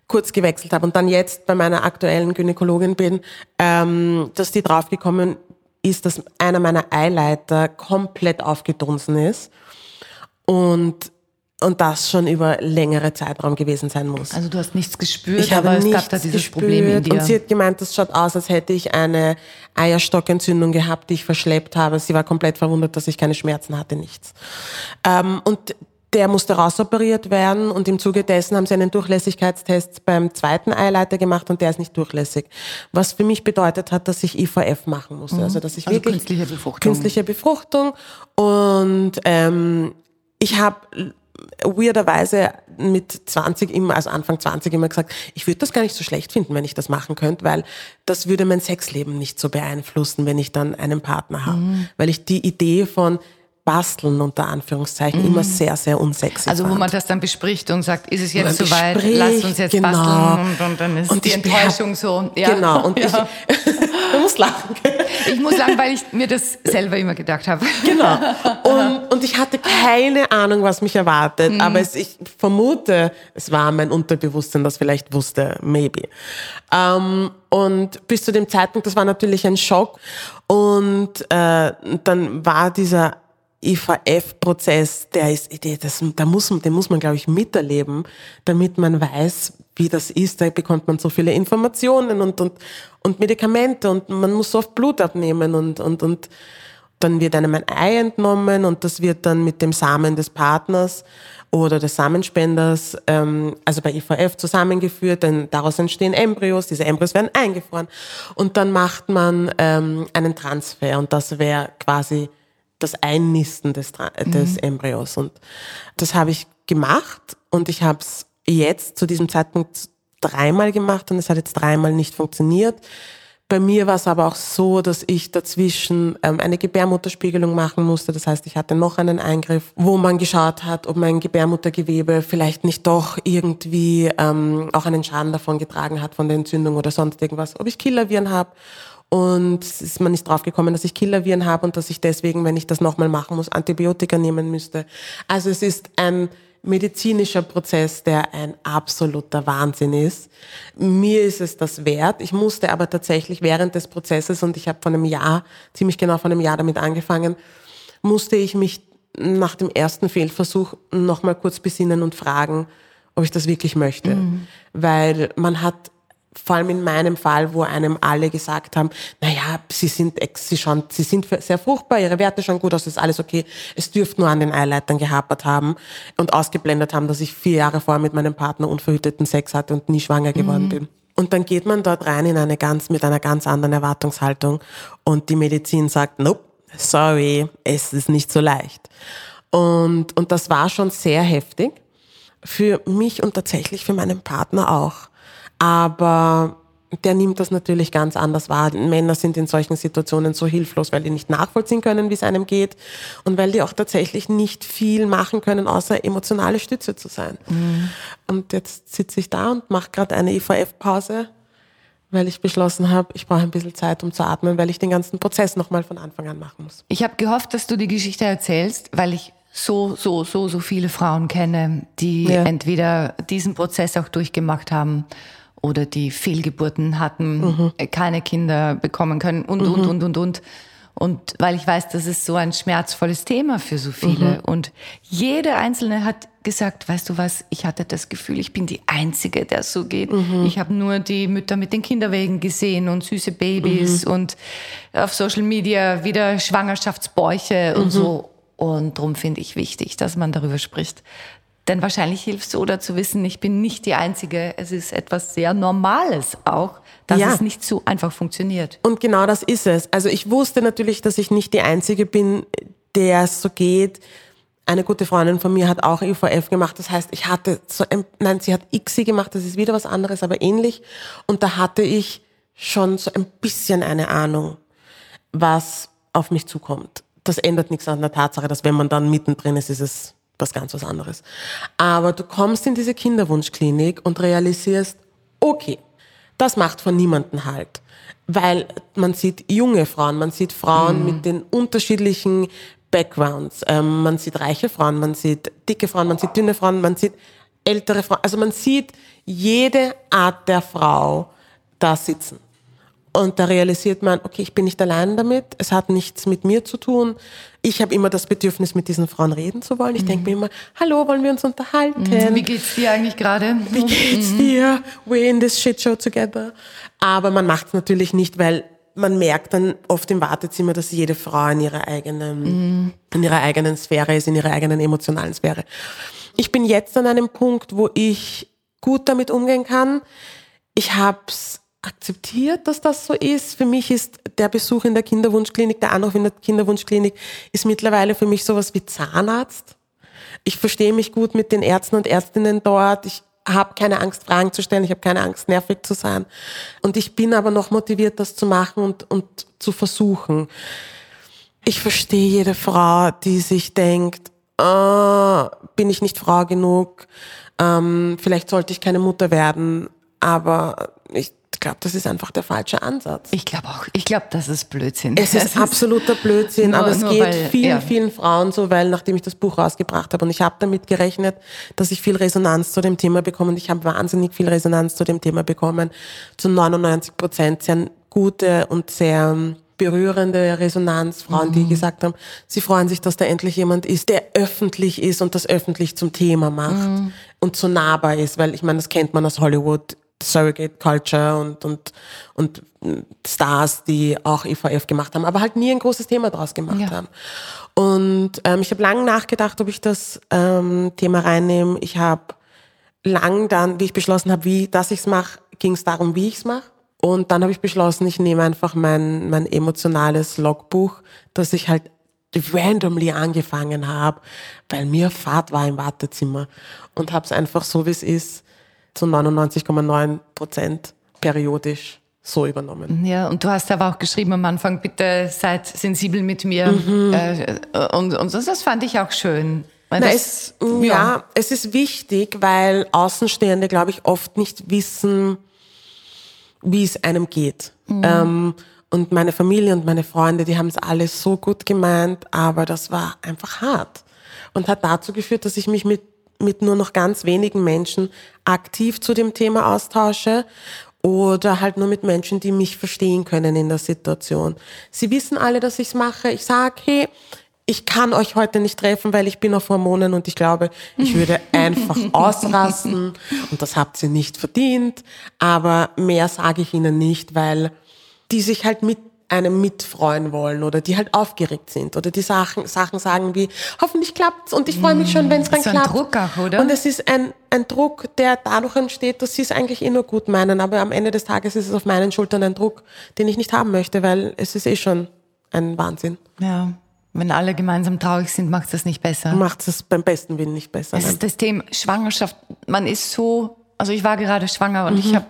kurz gewechselt habe und dann jetzt bei meiner aktuellen Gynäkologin bin, ähm, dass die draufgekommen ist, dass einer meiner Eileiter komplett aufgedunsen ist. Und Und das schon über längere Zeitraum gewesen sein muss. Also du hast nichts gespürt, ich habe aber es nichts gab da dieses gespürt Problem in dir. und sie hat gemeint, das schaut aus, als hätte ich eine Eierstockentzündung gehabt, die ich verschleppt habe. Sie war komplett verwundert, dass ich keine Schmerzen hatte, nichts. Ähm, und der musste rausoperiert werden und im Zuge dessen haben sie einen Durchlässigkeitstest beim zweiten Eileiter gemacht und der ist nicht durchlässig. Was für mich bedeutet hat, dass ich IVF machen musste. Also dass ich Also wirklich künstliche Befruchtung. künstliche Befruchtung und ähm, ich habe weirderweise mit 20 immer, also Anfang 20 immer gesagt, ich würde das gar nicht so schlecht finden, wenn ich das machen könnte, weil das würde mein Sexleben nicht so beeinflussen, wenn ich dann einen Partner habe. Mhm. Weil ich die Idee von Basteln unter Anführungszeichen immer sehr, sehr unsexy Mhm. Also wo fand. man das dann bespricht und sagt, ist es jetzt soweit, lasst uns jetzt genau. basteln und, und dann ist Und die Enttäuschung so. Ja. Genau, und ja. ich, (laughs) du musst lachen. ich muss sagen, weil ich mir das selber immer gedacht habe. Genau. (laughs) Und, und ich hatte keine Ahnung, was mich erwartet. Mhm. Aber es, ich vermute, es war mein Unterbewusstsein, das vielleicht wusste, maybe. Ähm, und bis zu dem Zeitpunkt, das war natürlich ein Schock. Und äh, dann war dieser IVF-Prozess, der ist, das, da muss, den muss man, glaube ich, miterleben, damit man weiß, wie das ist. Da bekommt man so viele Informationen und, und, und Medikamente und man muss so oft Blut abnehmen und, und, und dann wird einem ein Ei entnommen und das wird dann mit dem Samen des Partners oder des Samenspenders, ähm, also bei IVF zusammengeführt, denn daraus entstehen Embryos, diese Embryos werden eingefroren und dann macht man ähm, einen Transfer und das wäre quasi das Einnisten des, äh, des Embryos und das habe ich gemacht und ich habe es jetzt zu diesem Zeitpunkt dreimal gemacht und es hat jetzt dreimal nicht funktioniert. Bei mir war es aber auch so, dass ich dazwischen ähm, eine Gebärmutterspiegelung machen musste. Das heißt, ich hatte noch einen Eingriff, wo man geschaut hat, ob mein Gebärmuttergewebe vielleicht nicht doch irgendwie ähm, auch einen Schaden davon getragen hat von der Entzündung oder sonst irgendwas, ob ich Killerviren habe. Und ist man nicht draufgekommen, dass ich Killerviren habe und dass ich deswegen, wenn ich das nochmal machen muss, Antibiotika nehmen müsste. Also es ist ein medizinischer Prozess, der ein absoluter Wahnsinn ist. Mir ist es das wert. Ich musste aber tatsächlich während des Prozesses, und ich habe vor einem Jahr, ziemlich genau vor einem Jahr damit angefangen, musste ich mich nach dem ersten Fehlversuch nochmal kurz besinnen und fragen, ob ich das wirklich möchte. Weil man hat vor allem in meinem Fall, wo einem alle gesagt haben, naja, sie sind, sie, schauen, sie sind sehr fruchtbar, ihre Werte schauen gut aus, ist alles okay. Es dürfte nur an den Eileitern gehapert haben und ausgeblendet haben, dass ich vier Jahre vorher mit meinem Partner unverhüteten Sex hatte und nie schwanger geworden bin. Und dann geht man dort rein in eine ganz, mit einer ganz anderen Erwartungshaltung und die Medizin sagt, nope, sorry, es ist nicht so leicht. Und, und das war schon sehr heftig für mich und tatsächlich für meinen Partner auch. Aber der nimmt das natürlich ganz anders wahr. Männer sind in solchen Situationen so hilflos, weil die nicht nachvollziehen können, wie es einem geht und weil die auch tatsächlich nicht viel machen können, außer emotionale Stütze zu sein. Und jetzt sitze ich da und mache gerade eine IVF-Pause, weil ich beschlossen habe, ich brauche ein bisschen Zeit, um zu atmen, weil ich den ganzen Prozess nochmal von Anfang an machen muss. Ich habe gehofft, dass du die Geschichte erzählst, weil ich so, so, so, so viele Frauen kenne, die Ja. entweder diesen Prozess auch durchgemacht haben oder die Fehlgeburten hatten, äh, keine Kinder bekommen können und, und, und, und, und. Und weil ich weiß, das ist so ein schmerzvolles Thema für so viele. Und jede Einzelne hat gesagt, weißt du was, ich hatte das Gefühl, ich bin die Einzige, der so geht. Ich habe nur die Mütter mit den Kinderwegen gesehen und süße Babys und auf Social Media wieder Schwangerschaftsbäuche und so. Und darum finde ich wichtig, dass man darüber spricht. Denn wahrscheinlich hilft es oder zu wissen, ich bin nicht die Einzige. Es ist etwas sehr Normales auch, dass Ja. es nicht so einfach funktioniert. Und genau das ist es. Also ich wusste natürlich, dass ich nicht die Einzige bin, der es so geht. Eine gute Freundin von mir hat auch IVF gemacht. Das heißt, ich hatte so ein, nein, sie hat ICSI gemacht. Das ist wieder was anderes, aber ähnlich. Und da hatte ich schon so ein bisschen eine Ahnung, was auf mich zukommt. Das ändert nichts an der Tatsache, dass wenn man dann mittendrin ist, ist es was ganz was anderes. Aber du kommst in diese Kinderwunschklinik und realisierst, okay, das macht von niemanden halt. Weil man sieht junge Frauen, man sieht Frauen mit den unterschiedlichen Backgrounds. Ähm, man sieht reiche Frauen, man sieht dicke Frauen, man sieht dünne Frauen, man sieht ältere Frauen. Also man sieht jede Art der Frau da sitzen. Und da realisiert man, okay, ich bin nicht allein damit, es hat nichts mit mir zu tun. Ich habe immer das Bedürfnis, mit diesen Frauen reden zu wollen. Ich denke mir immer, hallo, wollen wir uns unterhalten? Wie geht's dir eigentlich gerade? Wie geht's dir? We're in this shit show together. Aber man macht es natürlich nicht, weil man merkt dann oft im Wartezimmer, dass jede Frau in ihrer eigenen, in ihrer eigenen Sphäre ist, in ihrer eigenen emotionalen Sphäre. Ich bin jetzt an einem Punkt, wo ich gut damit umgehen kann. Ich hab's akzeptiert, dass das so ist. Für mich ist der Besuch in der Kinderwunschklinik, der Anruf in der Kinderwunschklinik, ist mittlerweile für mich sowas wie Zahnarzt. Ich verstehe mich gut mit den Ärzten und Ärztinnen dort. Ich habe keine Angst, Fragen zu stellen. Ich habe keine Angst, nervig zu sein. Und ich bin aber noch motiviert, das zu machen und, und zu versuchen. Ich verstehe jede Frau, die sich denkt, ah, bin ich nicht Frau genug? Ähm, vielleicht sollte ich keine Mutter werden. Aber ich glaube, das ist einfach der falsche Ansatz. Ich glaube auch. Ich glaube, das ist Blödsinn. Es ist Das absoluter Blödsinn, Nur- aber es geht weil- vielen, ja. vielen Frauen so, weil nachdem ich das Buch rausgebracht habe und ich habe damit gerechnet, dass ich viel Resonanz zu dem Thema bekomme und ich habe wahnsinnig viel Resonanz zu dem Thema bekommen, zu 99 Prozent sehr gute und sehr ähm, berührende Resonanz, Frauen, Mhm. die gesagt haben, sie freuen sich, dass da endlich jemand ist, der öffentlich ist und das öffentlich zum Thema macht Mhm. und so nahbar ist, weil ich meine, das kennt man aus Hollywood, Surrogate Culture und, und, und Stars, die auch IVF gemacht haben, aber halt nie ein großes Thema draus gemacht Ja. haben. Und ähm, ich habe lange nachgedacht, ob ich das ähm, Thema reinnehme. Ich habe lang dann, wie ich beschlossen habe, wie, dass ich es mache, ging es darum, wie ich es mache. Und dann habe ich beschlossen, ich nehme einfach mein, mein emotionales Logbuch, das ich halt randomly angefangen habe, weil mir Fahrt war im Wartezimmer und habe es einfach so, wie es ist, zu 99,9 Prozent periodisch so übernommen. Ja, und du hast aber auch geschrieben am Anfang, bitte seid sensibel mit mir. Mhm. Äh, und und das, das fand ich auch schön. Weil Na, das- es, ja. es ist wichtig, weil Außenstehende, glaube ich, oft nicht wissen, wie es einem geht. Ähm, und meine Familie und meine Freunde, die haben es alles so gut gemeint, aber das war einfach hart. Und hat dazu geführt, dass ich mich mit, mit nur noch ganz wenigen Menschen aktiv zu dem Thema austausche oder halt nur mit Menschen, die mich verstehen können in der Situation. Sie wissen alle, dass ich's mache. Ich sage, hey, ich kann euch heute nicht treffen, weil ich bin auf Hormonen und ich glaube, ich würde (laughs) einfach ausrasten und das habt ihr nicht verdient. Aber mehr sage ich ihnen nicht, weil die sich halt mit einem mitfreuen wollen oder die halt aufgeregt sind oder die Sachen, Sachen sagen wie, hoffentlich klappt's und ich freue mich schon, wenn es dann So klappt. Druck auch, oder? Und es ist ein, ein Druck, der dadurch entsteht, dass sie es eigentlich eh nur gut meinen, aber am Ende des Tages ist es auf meinen Schultern ein Druck, den ich nicht haben möchte, weil es ist eh schon ein Wahnsinn. ja, wenn alle gemeinsam traurig sind, macht es das nicht besser. Macht es beim besten Willen nicht besser. Es Nein. ist das Thema Schwangerschaft. Man ist so, also ich war gerade schwanger und Mhm. ich habe,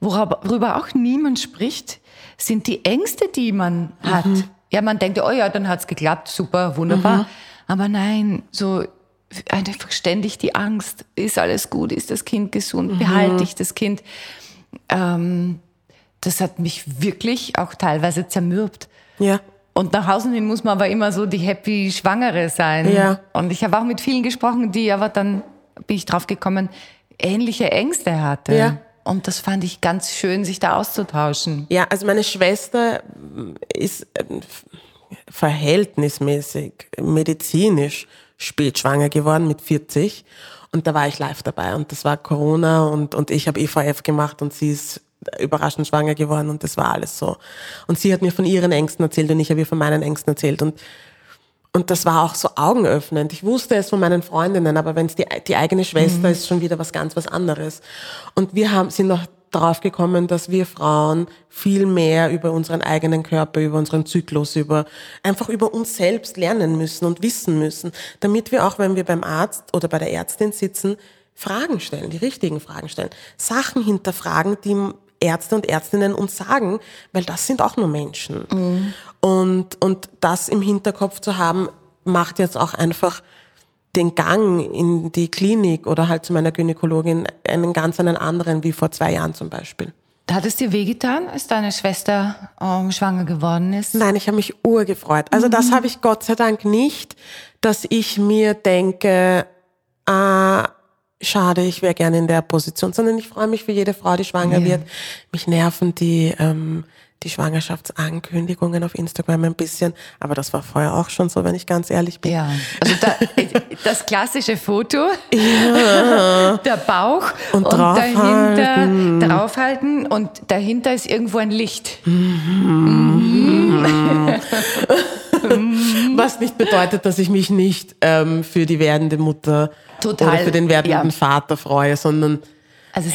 worüber auch niemand spricht, sind die Ängste, die man hat. Mhm. Ja, man denkt, oh ja, dann hat's geklappt, super, wunderbar. Aber nein, so einfach ständig die Angst, ist alles gut, ist das Kind gesund, Mhm. behalte ich das Kind. Ähm, das hat mich wirklich auch teilweise zermürbt. Ja. Und nach außen hin muss man aber immer so die happy Schwangere sein. Ja. Und ich habe auch mit vielen gesprochen, die aber dann bin ich drauf gekommen, ähnliche Ängste hatte. Ja. Und das fand ich ganz schön, sich da auszutauschen. Ja, also meine Schwester ist ähm, verhältnismäßig medizinisch spät schwanger geworden mit 40 und da war ich live dabei und das war Corona und, und ich habe IVF gemacht und sie ist überraschend schwanger geworden und das war alles so. Und sie hat mir von ihren Ängsten erzählt und ich habe ihr von meinen Ängsten erzählt und und das war auch so augenöffnend. Ich wusste es von meinen Freundinnen, aber wenn es die, die eigene Schwester ist, schon wieder was ganz was anderes. Und wir haben, sind noch darauf gekommen, dass wir Frauen viel mehr über unseren eigenen Körper, über unseren Zyklus, über, einfach über uns selbst lernen müssen und wissen müssen, damit wir auch, wenn wir beim Arzt oder bei der Ärztin sitzen, Fragen stellen, die richtigen Fragen stellen, Sachen hinterfragen, die Ärzte und Ärztinnen uns sagen, weil das sind auch nur Menschen. Und, und das im Hinterkopf zu haben, macht jetzt auch einfach den Gang in die Klinik oder halt zu meiner Gynäkologin einen ganz einen anderen wie vor zwei Jahren zum Beispiel. Hat es dir wehgetan, als deine Schwester ähm, schwanger geworden ist? Nein, ich habe mich urgefreut. Also das habe ich Gott sei Dank nicht, dass ich mir denke, ah, schade, ich wäre gerne in der Position, sondern ich freue mich für jede Frau, die schwanger Ja. wird. Mich nerven die, ähm, die Schwangerschaftsankündigungen auf Instagram ein bisschen, aber das war vorher auch schon so, wenn ich ganz ehrlich bin. Ja, also da, (laughs) das klassische Foto, der Bauch Und dahinter draufhalten. draufhalten und dahinter ist irgendwo ein Licht. Was nicht bedeutet, dass ich mich nicht ähm, für die werdende Mutter Total, oder für den werdenden ja. Vater freue, sondern Also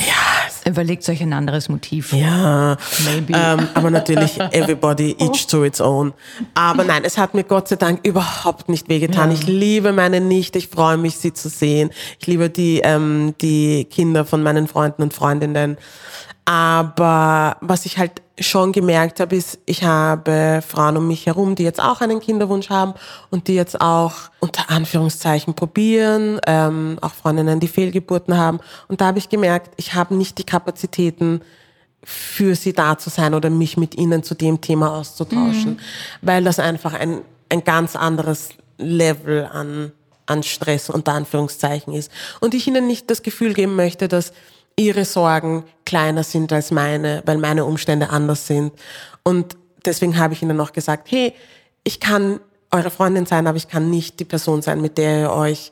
überlegt euch ein anderes Motiv. ja, Maybe. ähm, aber natürlich everybody (laughs) each to its own. Aber nein, es hat mir Gott sei Dank überhaupt nicht wehgetan. Ich liebe meine Nichte, ich freue mich, sie zu sehen. Ich liebe die, ähm, die Kinder von meinen Freunden und Freundinnen. Aber was ich halt schon gemerkt habe, ist, ich habe Frauen um mich herum, die jetzt auch einen Kinderwunsch haben und die jetzt auch unter Anführungszeichen probieren, ähm, auch Freundinnen, die Fehlgeburten haben. Und da habe ich gemerkt, ich habe nicht die Kapazitäten, für sie da zu sein oder mich mit ihnen zu dem Thema auszutauschen, weil das einfach ein, ein ganz anderes Level an, an Stress unter Anführungszeichen ist. Und ich ihnen nicht das Gefühl geben möchte, dass ihre Sorgen kleiner sind als meine, weil meine Umstände anders sind. Und deswegen habe ich ihnen noch gesagt, hey, ich kann eure Freundin sein, aber ich kann nicht die Person sein, mit der ihr euch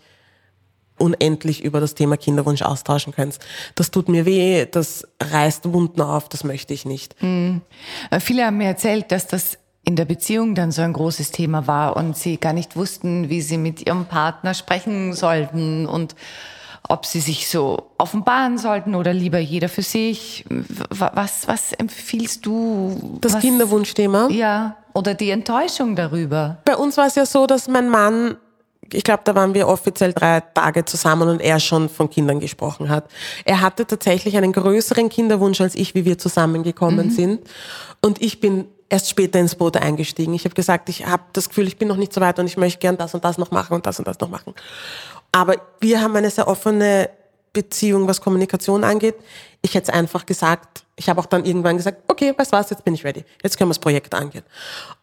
unendlich über das Thema Kinderwunsch austauschen könnt. Das tut mir weh, das reißt Wunden auf, das möchte ich nicht. Äh, Viele haben mir erzählt, dass das in der Beziehung dann so ein großes Thema war und sie gar nicht wussten, wie sie mit ihrem Partner sprechen sollten und ob sie sich so offenbaren sollten oder lieber jeder für sich. Was, was empfiehlst du? Das was, Kinderwunschthema. Ja, oder die Enttäuschung darüber. Bei uns war es ja so, dass mein Mann, ich glaube, da waren wir offiziell drei Tage zusammen und er schon von Kindern gesprochen hat. Er hatte tatsächlich einen größeren Kinderwunsch als ich, wie wir zusammengekommen sind. Und ich bin erst später ins Boot eingestiegen. Ich habe gesagt, ich habe das Gefühl, ich bin noch nicht so weit und ich möchte gern das und das noch machen und das und das noch machen. Aber wir haben eine sehr offene Beziehung, was Kommunikation angeht. Ich hätte es einfach gesagt, ich habe auch dann irgendwann gesagt, okay, weißt was, jetzt bin ich ready. Jetzt können wir das Projekt angehen.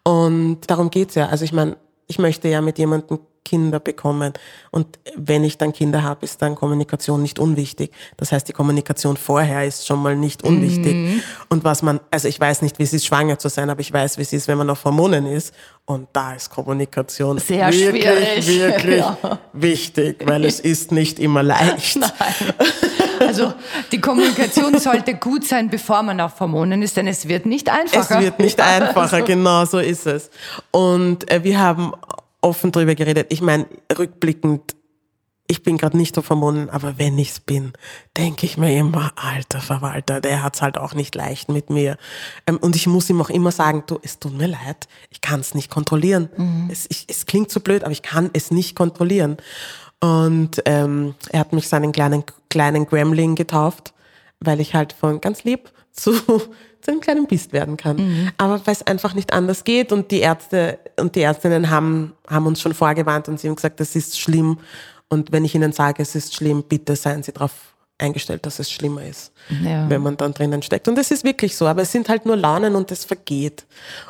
Und darum geht's ja. Also ich meine, ich möchte ja mit jemandem Kinder bekommen. Und wenn ich dann Kinder habe, ist dann Kommunikation nicht unwichtig. Das heißt, die Kommunikation vorher ist schon mal nicht unwichtig. Und was man, also ich weiß nicht, wie es ist, schwanger zu sein, aber ich weiß, wie es ist, wenn man auf Hormonen ist. Und da ist Kommunikation Sehr wirklich, schwierig. wirklich (laughs) Ja. wichtig, weil es ist nicht immer leicht. (laughs) Also die Kommunikation sollte gut sein, bevor man auf Hormonen ist, denn es wird nicht einfacher. Es wird nicht einfacher, genau so ist es. Und äh, wir haben offen drüber geredet. Ich meine, rückblickend, ich bin gerade nicht auf Hormonen, aber wenn ich's bin, denke ich mir immer, alter Verwalter, der hat's halt auch nicht leicht mit mir. Ähm, und ich muss ihm auch immer sagen, du, es tut mir leid, ich kann es nicht kontrollieren. Es, ich, es klingt so blöd, aber ich kann es nicht kontrollieren. Und ähm, er hat mich seinen kleinen, kleinen Gremlin getauft, weil ich halt von ganz lieb (laughs) zu, zu einem kleinen Biest werden kann. Aber weil es einfach nicht anders geht und die Ärzte und die Ärztinnen haben, haben uns schon vorgewarnt und sie haben gesagt, das ist schlimm. Und wenn ich ihnen sage, es ist schlimm, bitte seien sie darauf eingestellt, dass es schlimmer ist, Ja. wenn man dann drinnen steckt. Und es ist wirklich so, aber es sind halt nur Launen und es vergeht.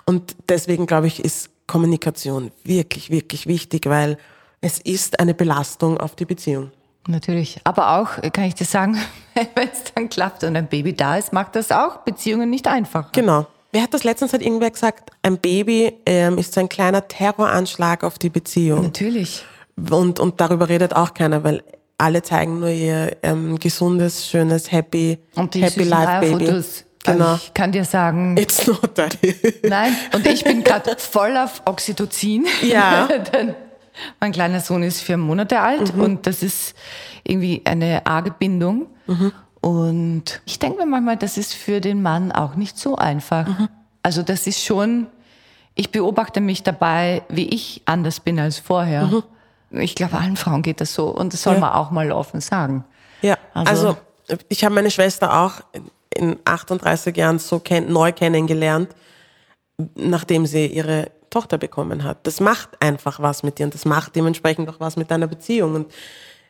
Und deswegen glaube ich, ist Kommunikation wirklich, wirklich wichtig, weil es ist eine Belastung auf die Beziehung. Natürlich. Aber auch, kann ich dir sagen, (laughs) wenn es dann klappt und ein Baby da ist, macht das auch Beziehungen nicht einfacher. Genau. Wer hat das letztens hat irgendwer gesagt? Ein Baby ähm, ist so ein kleiner Terroranschlag auf die Beziehung. Natürlich. Und, und darüber redet auch keiner, weil alle zeigen nur ihr ähm, gesundes, schönes, happy, Und die happy life baby. Eierfotos. Genau. Also ich kann dir sagen, It's not that. nein. Und ich bin (laughs) gerade voll auf Oxytocin. Ja. (laughs) Mein kleiner Sohn ist vier Monate alt Mhm. und das ist irgendwie eine arge Bindung. Mhm. Und ich denke mir manchmal, das ist für den Mann auch nicht so einfach. Mhm. Also das ist schon, ich beobachte mich dabei, wie ich anders bin als vorher. Ich glaube, allen Frauen geht das so und das soll Mhm. Ja. man auch mal offen sagen. Ja, Also- also, ich habe meine Schwester auch in 38 Jahren so kenn neu kennengelernt, nachdem sie ihre Tochter bekommen hat. Das macht einfach was mit dir und das macht dementsprechend auch was mit deiner Beziehung. Und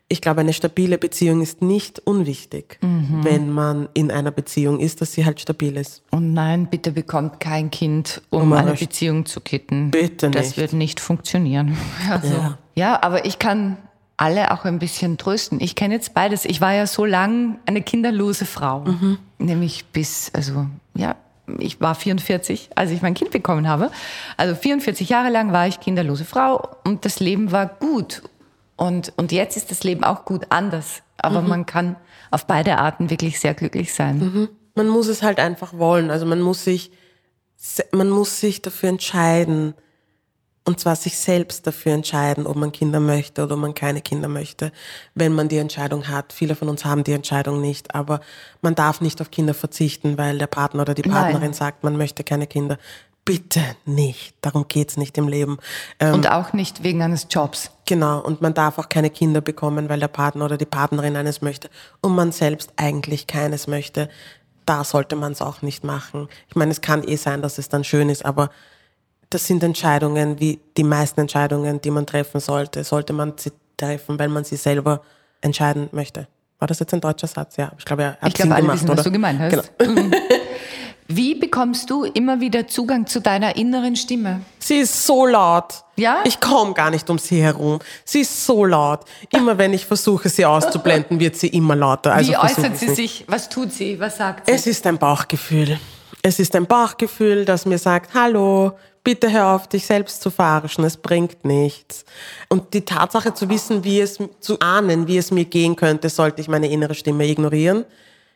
ich glaube, eine stabile Beziehung ist nicht unwichtig, Mhm. wenn man in einer Beziehung ist, dass sie halt stabil ist. Und nein, bitte bekommt kein Kind, um Um eine Beziehung zu kitten. Bitte Das nicht. wird nicht funktionieren. (laughs) Also, ja. Ja. aber ich kann alle auch ein bisschen trösten. Ich kenne jetzt beides. Ich war ja so lang eine kinderlose Frau. Mhm. Nämlich bis, also, ja, ich war 44, als ich mein Kind bekommen habe. Also 44 Jahre lang war ich kinderlose Frau und das Leben war gut. Und, und jetzt ist das Leben auch gut anders. Aber mhm. man kann auf beide Arten wirklich sehr glücklich sein. Mhm. Man muss es halt einfach wollen. Also man muss sich, man muss sich dafür entscheiden. Und zwar sich selbst dafür entscheiden, ob man Kinder möchte oder ob man keine Kinder möchte, wenn man die Entscheidung hat. Viele von uns haben die Entscheidung nicht, aber man darf nicht auf Kinder verzichten, weil der Partner oder die Partnerin Nein. sagt, man möchte keine Kinder. Bitte nicht. Darum geht's nicht im Leben. Ähm, und auch nicht wegen eines Jobs. Genau. Und man darf auch keine Kinder bekommen, weil der Partner oder die Partnerin eines möchte und man selbst eigentlich keines möchte. Da sollte man es auch nicht machen. Ich meine, es kann eh sein, dass es dann schön ist, aber das sind Entscheidungen, wie die meisten Entscheidungen, die man treffen sollte, sollte man sie treffen, weil man sie selber entscheiden möchte. War das jetzt ein deutscher Satz? Ja, ich glaube, er hat ich glaube, alle gemacht, wissen, oder? was du gemeint hast. Genau. Mhm. Wie bekommst du immer wieder Zugang zu deiner inneren Stimme? Sie ist so laut. Ja? Ich komme gar nicht um sie herum. Sie ist so laut. Immer wenn ich versuche, sie auszublenden, wird sie immer lauter. Also Wie äußert sie sich? Was tut sie? Was sagt sie? Es ist ein Bauchgefühl. Es ist ein Bauchgefühl, das mir sagt, hallo, bitte hör auf, dich selbst zu verarschen, es bringt nichts. Und die Tatsache zu wissen, wie es, zu ahnen, wie es mir gehen könnte, sollte ich meine innere Stimme ignorieren,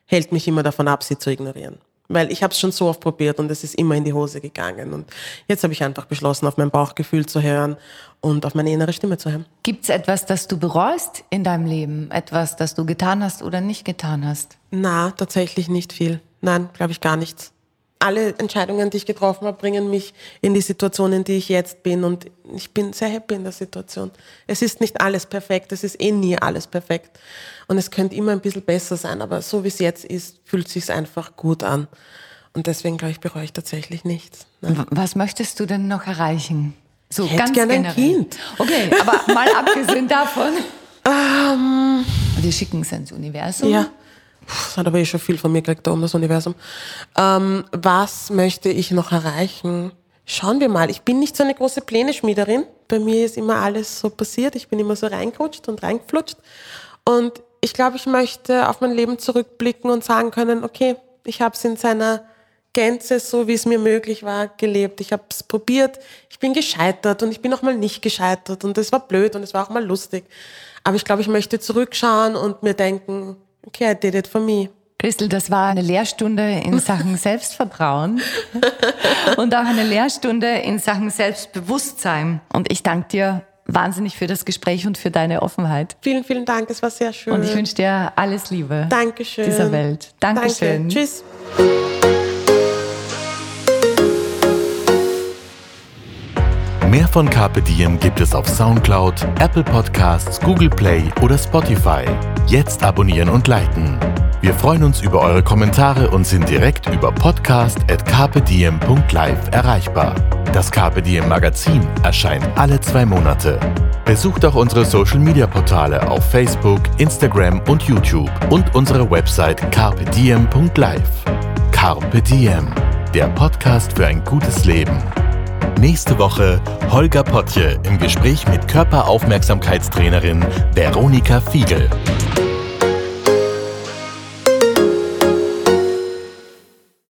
hält mich immer davon ab, sie zu ignorieren. Weil ich habe es schon so oft probiert und es ist immer in die Hose gegangen. Und jetzt habe ich einfach beschlossen, auf mein Bauchgefühl zu hören und auf meine innere Stimme zu hören. Gibt es etwas, das du bereust in deinem Leben? Etwas, das du getan hast oder nicht getan hast? Na, tatsächlich nicht viel. Nein, glaube ich gar nichts alle Entscheidungen, die ich getroffen habe, bringen mich in die Situation, in die ich jetzt bin. Und ich bin sehr happy in der Situation. Es ist nicht alles perfekt, es ist eh nie alles perfekt. Und es könnte immer ein bisschen besser sein, aber so wie es jetzt ist, fühlt es sich einfach gut an. Und deswegen, glaube ich, bereue ich tatsächlich nichts. Nein. Was möchtest du denn noch erreichen? So ich ganz gerne ein Kind. Okay, aber mal (laughs) abgesehen davon. Um, ähm. Wir schicken es ins Universum. Ja. Das hat aber eh schon viel von mir gekriegt da um das Universum. Ähm, was möchte ich noch erreichen? Schauen wir mal. Ich bin nicht so eine große Pläne-Schmiederin. Bei mir ist immer alles so passiert. Ich bin immer so reingerutscht und reingeflutscht. Und ich glaube, ich möchte auf mein Leben zurückblicken und sagen können, okay, ich habe es in seiner Gänze, so wie es mir möglich war, gelebt. Ich habe es probiert. Ich bin gescheitert und ich bin auch mal nicht gescheitert. Und es war blöd und es war auch mal lustig. Aber ich glaube, ich möchte zurückschauen und mir denken, Okay, I did it for me. Christel, das war eine Lehrstunde in Sachen (laughs) Selbstvertrauen und auch eine Lehrstunde in Sachen Selbstbewusstsein. Und ich danke dir wahnsinnig für das Gespräch und für deine Offenheit. Vielen, vielen Dank, es war sehr schön. Und ich wünsche dir alles Liebe Dankeschön. dieser Welt. Dankeschön. Danke. Tschüss. Mehr von Carpe Diem gibt es auf Soundcloud, Apple Podcasts, Google Play oder Spotify. Jetzt abonnieren und liken. Wir freuen uns über eure Kommentare und sind direkt über podcast.carpediem.live erreichbar. Das Carpe Diem Magazin erscheint alle zwei Monate. Besucht auch unsere Social Media Portale auf Facebook, Instagram und YouTube und unsere Website carpediem.live. Carpe Diem, der Podcast für ein gutes Leben. Nächste Woche Holger Potje im Gespräch mit Körperaufmerksamkeitstrainerin Veronika Fiegel.